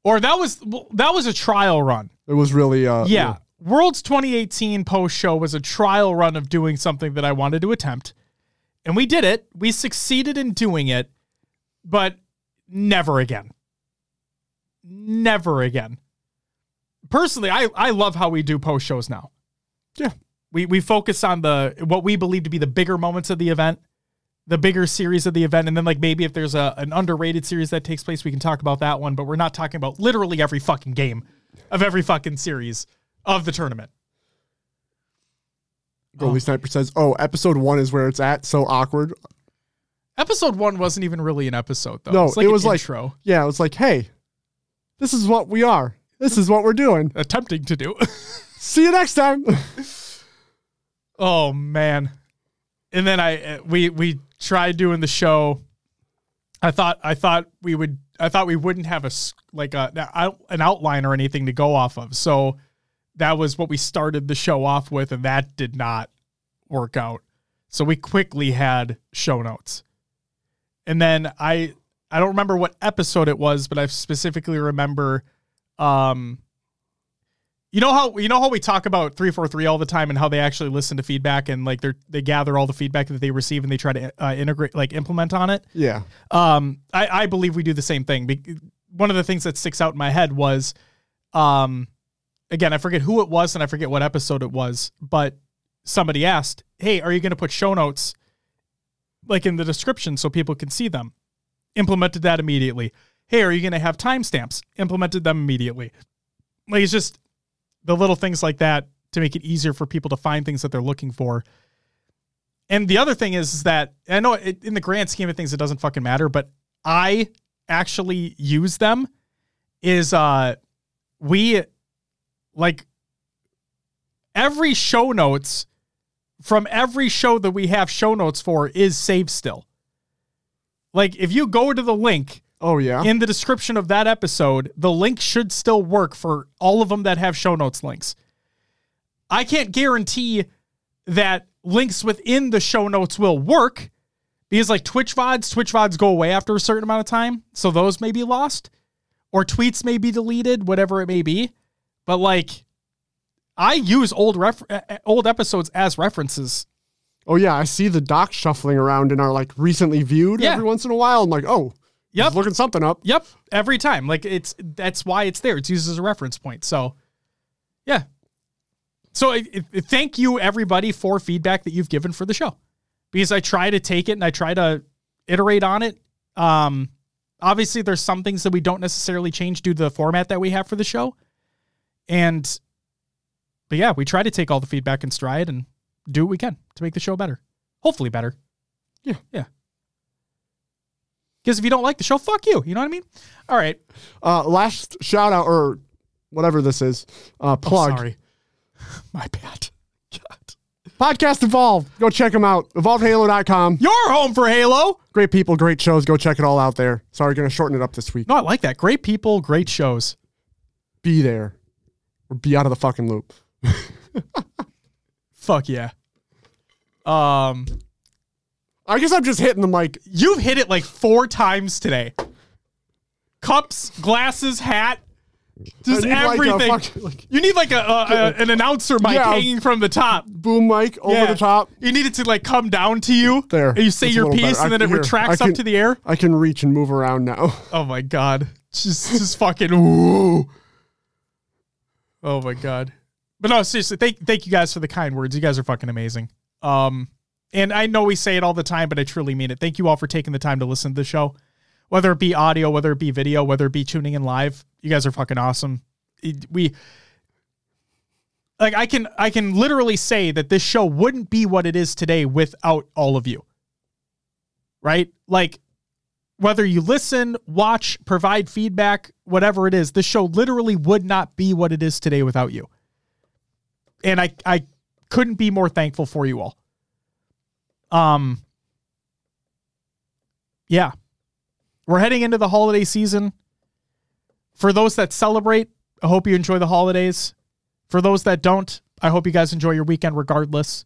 or that was that was a trial run. It was really uh yeah. World's 2018 post show was a trial run of doing something that I wanted to attempt. And we did it. We succeeded in doing it, but never again. Never again. Personally, I, I love how we do post shows now. Yeah. We we focus on the what we believe to be the bigger moments of the event, the bigger series of the event, and then like maybe if there's a an underrated series that takes place, we can talk about that one. But we're not talking about literally every fucking game of every fucking series of the tournament. Goalie uh, Sniper says, "Oh, episode one is where it's at. So awkward. Episode one wasn't even really an episode though. No, like it was like- intro Yeah, it was like, hey, this is what we are. This is what we're doing. attempting to do. See you next time." oh man. And then I uh, we we tried doing the show. I thought I thought we would I thought we wouldn't have a like a an outline or anything to go off of. So that was what we started the show off with, and that did not work out. So we quickly had show notes, and then I I don't remember what episode it was, but I specifically remember um you know how you know how we talk about 343 all the time and how they actually listen to feedback and like they're they gather all the feedback that they receive and they try to uh, integrate like implement on it. Yeah. Um, I, I believe we do the same thing. One of the things that sticks out in my head was, um, again, I forget who it was and I forget what episode it was, but somebody asked, "Hey, are you going to put show notes like in the description so people can see them?" Implemented that immediately. Hey, are you going to have timestamps? Implemented them immediately. Like it's just the little things like that to make it easier for people to find things that they're looking for. And the other thing is, is that I know it, in the grand scheme of things, it doesn't fucking matter, but I actually use them. Is uh, we like every show notes from every show that we have show notes for is saved still. Like if you go to the link Oh yeah. in the description of that episode, the link should still work for all of them that have show notes links. I can't guarantee that links within the show notes will work because, like Twitch VODs, Twitch VODs go away after a certain amount of time. So those may be lost or tweets may be deleted, whatever it may be. But like, I use old ref- uh, uh, old episodes as references. oh yeah. I see the doc shuffling around in our like recently viewed Yeah. every once in a while. I'm like, oh, Yep. he's looking something up. Yep, every time. Like it's that's why it's there. It's used as a reference point. So, yeah. So thank you everybody for feedback that you've given for the show, because I try to take it and I try to iterate on it. Um, obviously there's some things that we don't necessarily change due to the format that we have for the show, and but yeah, we try to take all the feedback in stride and do what we can to make the show better. Hopefully better. Yeah. Yeah. Because if you don't like the show, fuck you. You know what I mean? All right. Uh, last shout out or whatever this is. Uh, plug. Oh, sorry. My bad. God. Podcast Evolve. Go check them out. EvolvedHalo.com. Your home for Halo. Great people, great shows. Go check it all out there. Sorry, gonna shorten it up this week. No, I like that. Great people, great shows. Be there. Or be out of the fucking loop. Fuck yeah. Um, I guess I'm just hitting the mic. you've hit it like four times today. Cups, glasses, hat, just need, like, everything. fucking, like, you need like a, a, a- an announcer mic Yeah. hanging from the top. boom mic over Yeah. the top. You need it to like come down to you. There. And you say your piece and then it here, retracts I up to the air. I can reach and move around now. Oh my god. Just just fucking ooh. Oh my god. But no, seriously, thank thank you guys for the kind words. You guys are fucking amazing. Um and I know we say it all the time, but I truly mean it. Thank you all for taking the time to listen to the show. Whether it be audio, whether it be video, whether it be tuning in live. You guys are fucking awesome. We like I can I can literally say that this show wouldn't be what it is today without all of you. Right? Like whether you listen, watch, provide feedback, whatever it is, this show literally would not be what it is today without you. And I I couldn't be more thankful for you all. Um Yeah. We're heading into the holiday season. For those that celebrate, I hope you enjoy the holidays. For those that don't, I hope you guys enjoy your weekend regardless.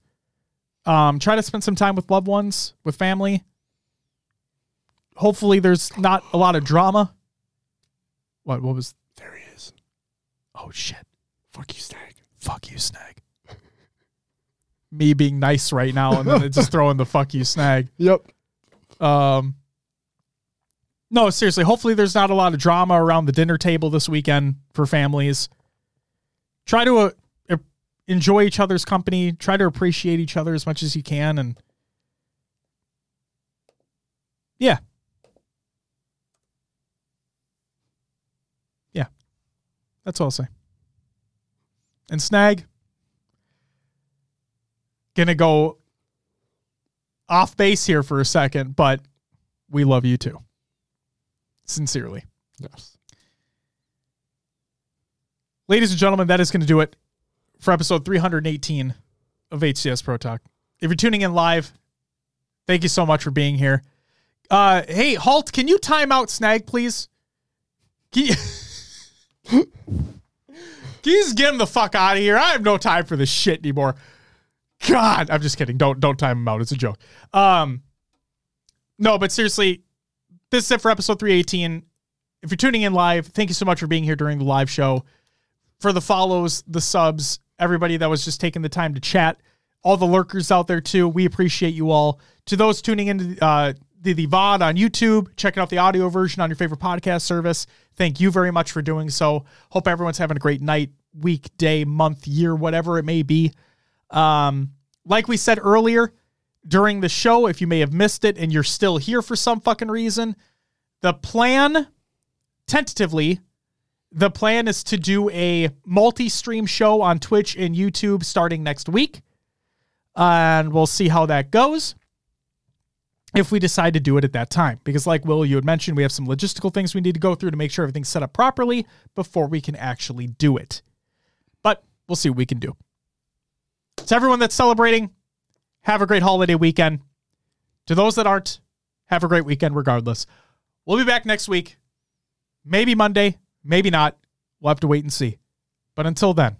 Um, try to spend some time with loved ones, with family hopefully there's not a lot of drama. What what was There he is. Oh shit. Fuck you, Snag. Fuck you, snag. Me being nice right now and then it's just throwing the fuck you snag. Yep. Um No, seriously, hopefully there's not a lot of drama around the dinner table this weekend for families. Try to uh, uh, enjoy each other's company, try to appreciate each other as much as you can and Yeah. Yeah. That's all I'll say. And Snag, gonna go off base here for a second, but we love you too. Sincerely. Yes. Ladies and gentlemen, that is going to do it for episode 318 of HCS Pro Talk. If you're tuning in live, thank you so much for being here. Uh, hey, Halt, can you time out Snag, please? Can you, can you just get him the fuck out of here? I have no time for this shit anymore. God, I'm just kidding. Don't don't time him out. It's a joke. Um, no, but seriously, this is it for episode 318. If you're tuning in live, thank you so much for being here during the live show. For the follows, the subs, everybody that was just taking the time to chat, all the lurkers out there too, we appreciate you all. To those tuning into uh, the, the VOD on YouTube, checking out the audio version on your favorite podcast service, thank you very much for doing so. Hope everyone's having a great night, week, day, month, year, whatever it may be. Um, like we said earlier during the show, if you may have missed it and you're still here for some fucking reason, the plan, tentatively, the plan is to do a multi stream show on Twitch and YouTube starting next week. And we'll see how that goes if we decide to do it at that time. Because, like Will, you had mentioned, we have some logistical things we need to go through to make sure everything's set up properly before we can actually do it. But we'll see what we can do. To everyone that's celebrating, have a great holiday weekend. To those that aren't, have a great weekend regardless. We'll be back next week. Maybe Monday, maybe not. We'll have to wait and see. But until then,